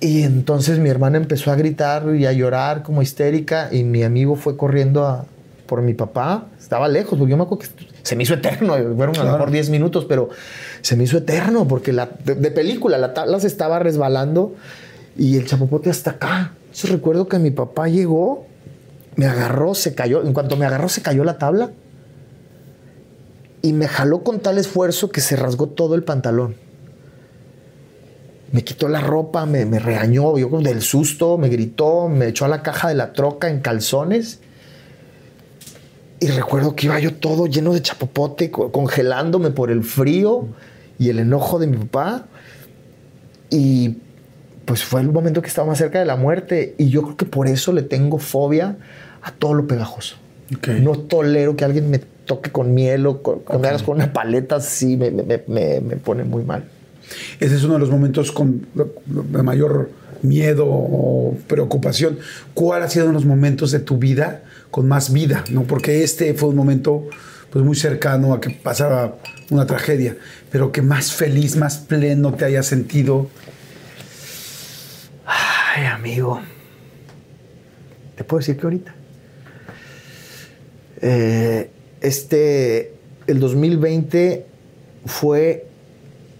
Y entonces mi hermana empezó a gritar y a llorar como histérica y mi amigo fue corriendo a, por mi papá. Estaba lejos, porque yo me acuerdo que se me hizo eterno. Fueron a lo mejor 10 minutos, pero se me hizo eterno porque la, de, de película la tabla se estaba resbalando y el chapopote hasta acá. Entonces recuerdo que mi papá llegó, me agarró, se cayó. En cuanto me agarró, se cayó la tabla y me jaló con tal esfuerzo que se rasgó todo el pantalón me quitó la ropa, me, me regañó, yo del susto, me gritó, me echó a la caja de la troca en calzones. Y recuerdo que iba yo todo lleno de chapopote, co- congelándome por el frío y el enojo de mi papá. Y pues fue el momento que estaba más cerca de la muerte. Y yo creo que por eso le tengo fobia a todo lo pegajoso. Ok. No tolero que alguien me toque con miel o con, que me hagas con una paleta así, me, me- me- me pone muy mal. Ese es uno de los momentos con mayor miedo o preocupación. ¿Cuál ha sido uno de los momentos de tu vida con más vida? ¿no? Porque este fue un momento pues, muy cercano a que pasara una tragedia, pero que más feliz, más pleno te haya sentido. Ay, amigo. Te puedo decir que ahorita. Eh, este, el 2020 fue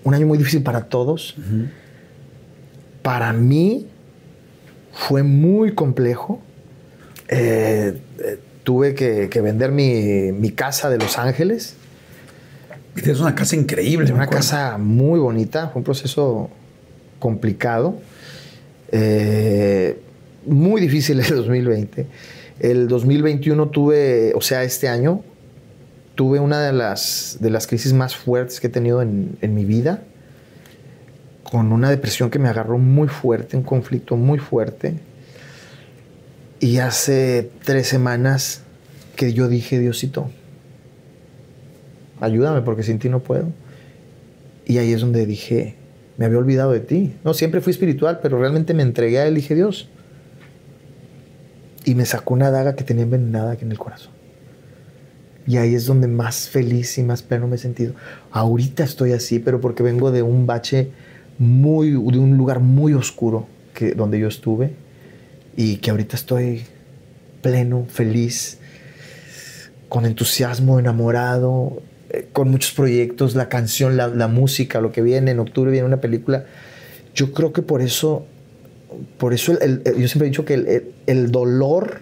un año muy difícil para todos. Para mí fue muy complejo. Eh, eh, tuve que, que vender mi, mi casa de Los Ángeles. Y Tienes una casa increíble. Una casa muy bonita, fue un proceso complicado, eh, muy difícil el 2020. El 2021 tuve, o sea, este año, tuve una de las, de las crisis más fuertes que he tenido en, en mi vida, con una depresión que me agarró muy fuerte, un conflicto muy fuerte. Y hace tres semanas que yo dije, Diosito, ayúdame porque sin ti no puedo. Y ahí es donde dije, me había olvidado de ti. No, siempre fui espiritual, pero realmente me entregué a él dije, Dios. Y me sacó una daga que tenía envenenada aquí en el corazón. Y ahí es donde más feliz y más pleno me he sentido. Ahorita estoy así, pero porque vengo de un bache muy, de un lugar muy oscuro que, donde yo estuve y que ahorita estoy pleno, feliz, con entusiasmo, enamorado, con muchos proyectos, la canción, la, la música, lo que viene, en octubre viene una película. Yo creo que por eso, por eso el- el- yo siempre he dicho que el- el dolor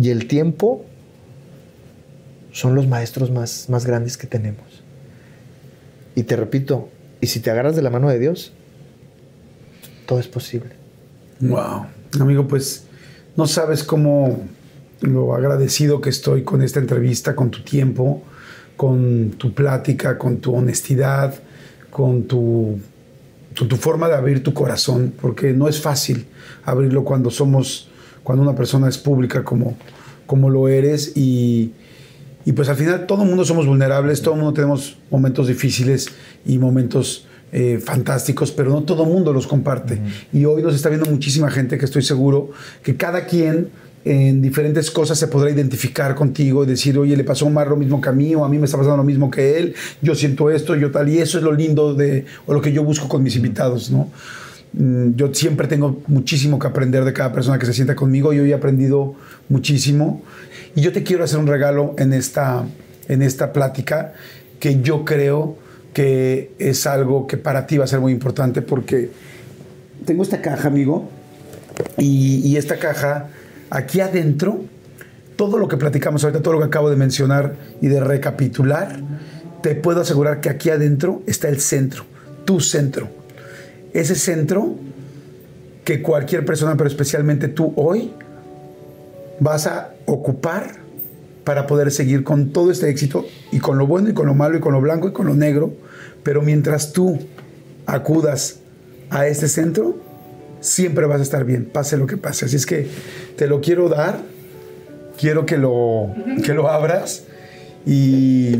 y el tiempo son los maestros más, más grandes que tenemos. Y te repito, y si te agarras de la mano de Dios, todo es posible. Wow. Amigo, pues no sabes cómo lo agradecido que estoy con esta entrevista, con tu tiempo, con tu plática, con tu honestidad, con tu, tu, tu forma de abrir tu corazón, porque no es fácil abrirlo cuando somos, cuando una persona es pública como, como lo eres y, y pues al final todo el mundo somos vulnerables, todo el mundo tenemos momentos difíciles y momentos eh, fantásticos, pero no todo el mundo los comparte. Y hoy nos está viendo muchísima gente que estoy seguro que cada quien en diferentes cosas se podrá identificar contigo y decir, oye, le pasó a Omar lo mismo que a mí, o a mí me está pasando lo mismo que él, yo siento esto, yo tal, y eso es lo lindo de, o lo que yo busco con mis invitados, ¿no? Mm, Yo siempre tengo muchísimo que aprender de cada persona que se sienta conmigo y hoy he aprendido muchísimo. Y yo te quiero hacer un regalo en esta, en esta plática que yo creo que es algo que para ti va a ser muy importante porque tengo esta caja, amigo, y, y esta caja, aquí adentro, todo lo que platicamos ahorita, todo lo que acabo de mencionar y de recapitular, te puedo asegurar que aquí adentro está el centro, tu centro. Ese centro que cualquier persona, pero especialmente tú hoy, vas a ocupar para poder seguir con todo este éxito y con lo bueno y con lo malo y con lo blanco y con lo negro. Pero mientras tú acudas a este centro, siempre vas a estar bien, pase lo que pase. Así es que te lo quiero dar, quiero que lo, que lo abras y,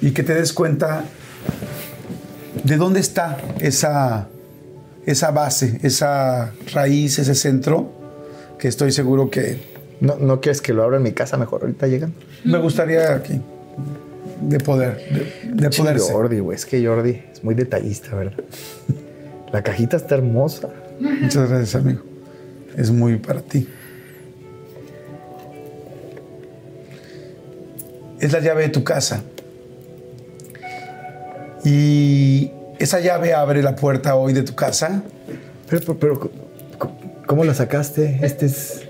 y que te des cuenta de dónde está esa, esa base, esa raíz, ese centro, que estoy seguro que ¿No, no quieres que lo abra en mi casa mejor ahorita llegando? me gustaría aquí de poder, de, de poder. Jordi, güey. Es que Jordi es muy detallista, ¿verdad? La cajita está hermosa. Muchas gracias, amigo. Es muy para ti. Es la llave de tu casa. Y esa llave abre la puerta hoy de tu casa. Pero, pero, pero, ¿cómo la sacaste? Este es.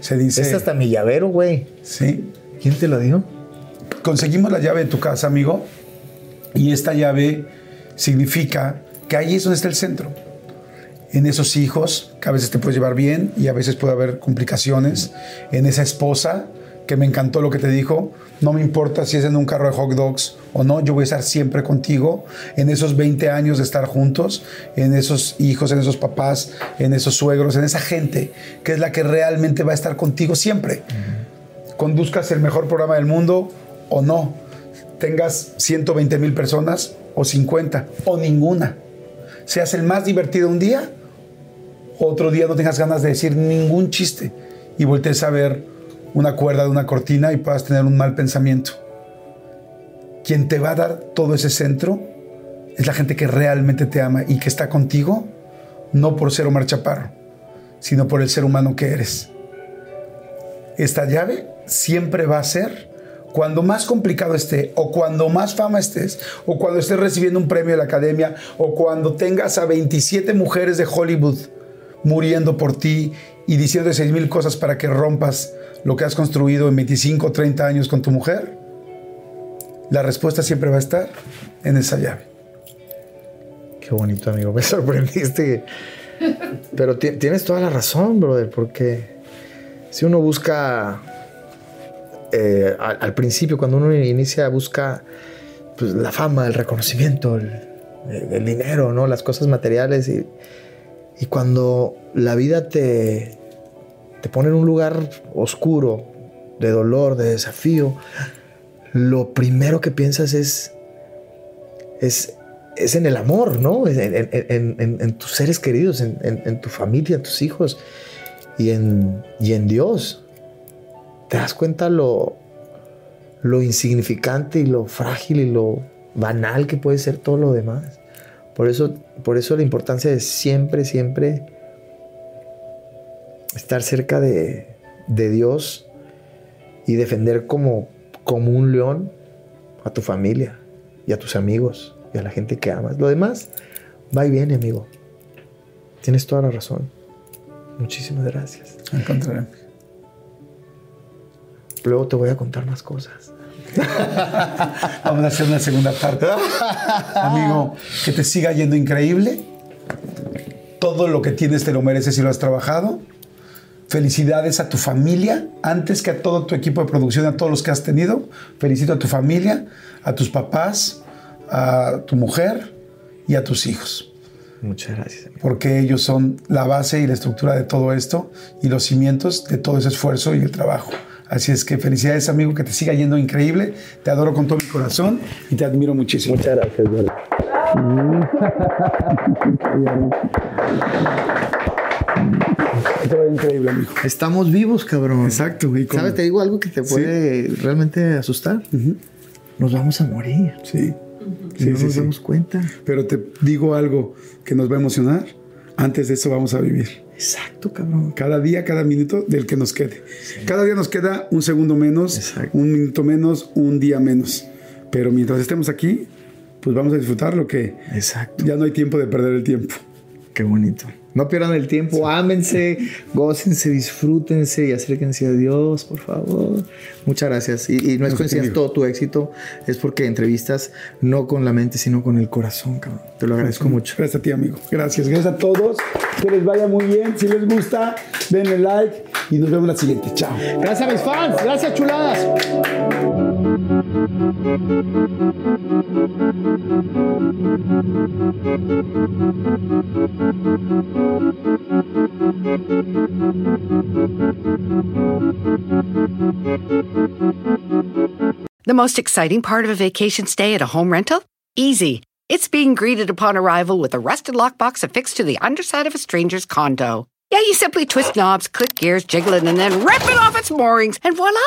Se dice. Es hasta mi llavero, güey. Sí. ¿Quién te lo dio? Conseguimos la llave de tu casa, amigo. Y esta llave significa que ahí es donde está el centro. En esos hijos, que a veces te puedes llevar bien y a veces puede haber complicaciones. En esa esposa, que me encantó lo que te dijo. No me importa si es en un carro de hot dogs o no, yo voy a estar siempre contigo. En esos 20 años de estar juntos, en esos hijos, en esos papás, en esos suegros, en esa gente que es la que realmente va a estar contigo siempre. Conduzcas el mejor programa del mundo o no. Tengas 120 mil personas o 50 o ninguna. Seas el más divertido un día, otro día no tengas ganas de decir ningún chiste y voltees a ver una cuerda de una cortina y puedas tener un mal pensamiento. Quien te va a dar todo ese centro es la gente que realmente te ama y que está contigo, no por ser Omar Chaparro, sino por el ser humano que eres. Esta llave siempre va a ser cuando más complicado esté, o cuando más fama estés, o cuando estés recibiendo un premio de la academia, o cuando tengas a 27 mujeres de Hollywood muriendo por ti y diciendo seis mil cosas para que rompas lo que has construido en 25 o 30 años con tu mujer, la respuesta siempre va a estar en esa llave. Qué bonito, amigo. Me sorprendiste. Pero ti- tienes toda la razón, brother, porque si uno busca eh, al, al principio, cuando uno inicia, busca pues, la fama, el reconocimiento, el, el dinero, ¿no? Las cosas materiales. Y, y cuando la vida te, te pone en un lugar oscuro, de dolor, de desafío, lo primero que piensas es, es es en el amor, ¿no? En, en- tus seres queridos, en tu familia, en tus hijos y en, y en Dios. Te das cuenta lo, lo insignificante y lo frágil y lo banal que puede ser todo lo demás. Por eso, por eso la importancia de siempre, siempre estar cerca de, de Dios y defender como, como un león a tu familia y a tus amigos y a la gente que amas. Lo demás va y viene, amigo. Tienes toda la razón. Muchísimas gracias. Al contrario. Luego te voy a contar más cosas. Vamos a hacer una segunda parte. Amigo, que te siga yendo increíble. Todo lo que tienes te lo mereces y lo has trabajado. Felicidades a tu familia, antes que a todo tu equipo de producción, a todos los que has tenido. Felicito a tu familia, a tus papás, a tu mujer y a tus hijos, Muchas gracias, amigo. porque ellos son la base y la estructura de todo esto y los cimientos de todo ese esfuerzo y el trabajo. Así es que felicidades, amigo, que te siga yendo increíble. Te adoro con todo mi corazón y te admiro muchísimo. Muchas gracias, Jordi. Te va increíble, amigo. Estamos vivos, cabrón. Exacto. y ¿Sabes? Te digo algo que te puede realmente asustar. Nos vamos a morir. Sí. Sí, no sí, nos sí. damos cuenta. Pero te digo algo que nos va a emocionar. Antes de eso vamos a vivir. Exacto, cabrón. Cada día, cada minuto del que nos quede. Cada día nos queda un segundo menos, Exacto. un minuto menos, un día menos. Pero mientras estemos aquí, pues vamos a disfrutar lo que Exacto. ya no hay tiempo de perder el tiempo. Qué bonito. No pierdan el tiempo, ámense, gócense, disfrútense y acérquense a Dios, por favor. Muchas gracias. Y, y no es coincidencia todo tu éxito, es porque entrevistas no con la mente, sino con el corazón, cabrón. Te lo agradezco mucho. Gracias a ti, amigo. Gracias. Gracias a todos. Que les vaya muy bien. Si les gusta, denle like y nos vemos la siguiente. Chao. Gracias a mis fans, gracias chuladas. The most exciting part of a vacation stay at a home rental? Easy. It's being greeted upon arrival with a rusted lockbox affixed to the underside of a stranger's condo. Yeah, you simply twist knobs, click gears, jiggle it, and then rip it off its moorings, and voila!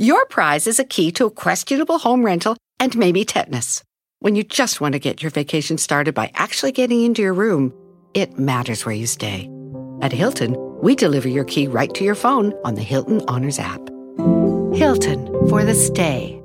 Your prize is a key to a questionable home rental and maybe tetanus. When you just want to get your vacation started by actually getting into your room, it matters where you stay. At Hilton, we deliver your key right to your phone on the Hilton Honors app. Hilton for the stay.